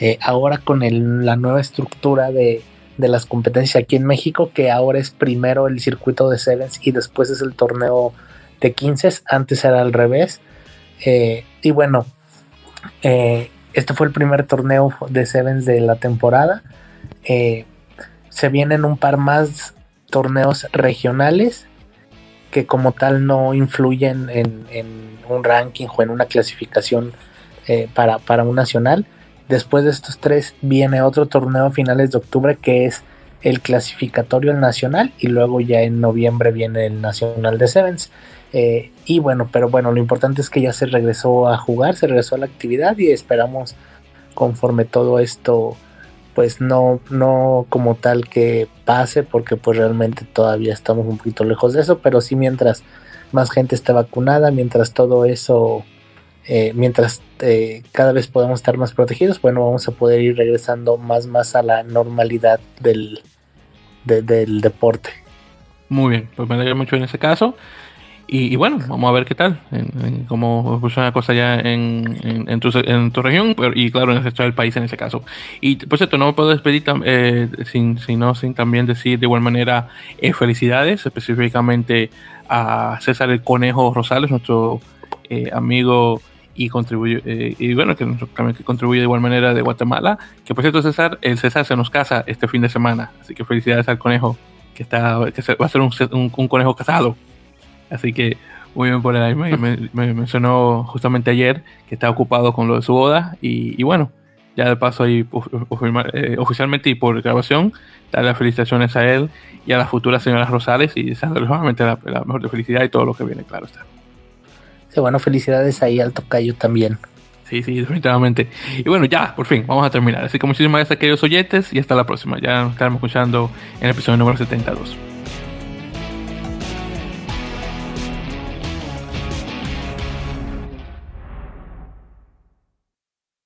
eh, ahora con la nueva estructura de, las competencias aquí en México, que ahora es primero el circuito de Sevens y después es el torneo de 15, antes era al revés. Eh, y bueno, eh, este fue el primer torneo de Sevens de la temporada. se vienen un par más torneos regionales que como tal no influyen en, un ranking o en una clasificación eh, para, para un nacional. Después de estos tres viene otro torneo a finales de octubre que es el clasificatorio al nacional y luego ya en noviembre viene el nacional de Sevens. Eh, y bueno, pero bueno, lo importante es que ya se regresó a jugar, se regresó a la actividad y esperamos conforme todo esto pues no, no como tal que pase porque pues realmente todavía estamos un poquito lejos de eso, pero sí mientras más gente esté vacunada, mientras todo eso eh, mientras eh, cada vez podamos estar más protegidos, bueno, vamos a poder ir regresando más, más a la normalidad del, del deporte. Muy bien, pues me alegra mucho en ese caso. Y, bueno, vamos a ver qué tal, en, cómo funciona la cosa ya en, en, tu, en tu región y claro, en el resto del país en ese caso. Y por cierto, no me puedo despedir eh, sin, sino sin también decir de igual manera felicidades, específicamente a César el Conejo Rosales, nuestro amigo y contribuye eh, y bueno que, que contribuye de igual manera de Guatemala que por cierto César el César se nos casa este fin de semana así que felicidades al conejo que está que va a ser un, un, conejo casado así que muy bien por ahí me, me, mencionó justamente ayer que está ocupado con lo de su boda y, bueno ya de paso ahí eh, oficialmente y por grabación darle las felicitaciones a él y a las futuras señoras Rosales y desearles nuevamente la, la mejor de felicidad y todo lo que viene claro está bueno, felicidades ahí al tocayo también. Sí, sí, definitivamente. Y bueno, ya, por fin, vamos a terminar. Así que muchísimas gracias, queridos oyentes, y hasta la próxima. Ya nos estaremos escuchando en el episodio número 72.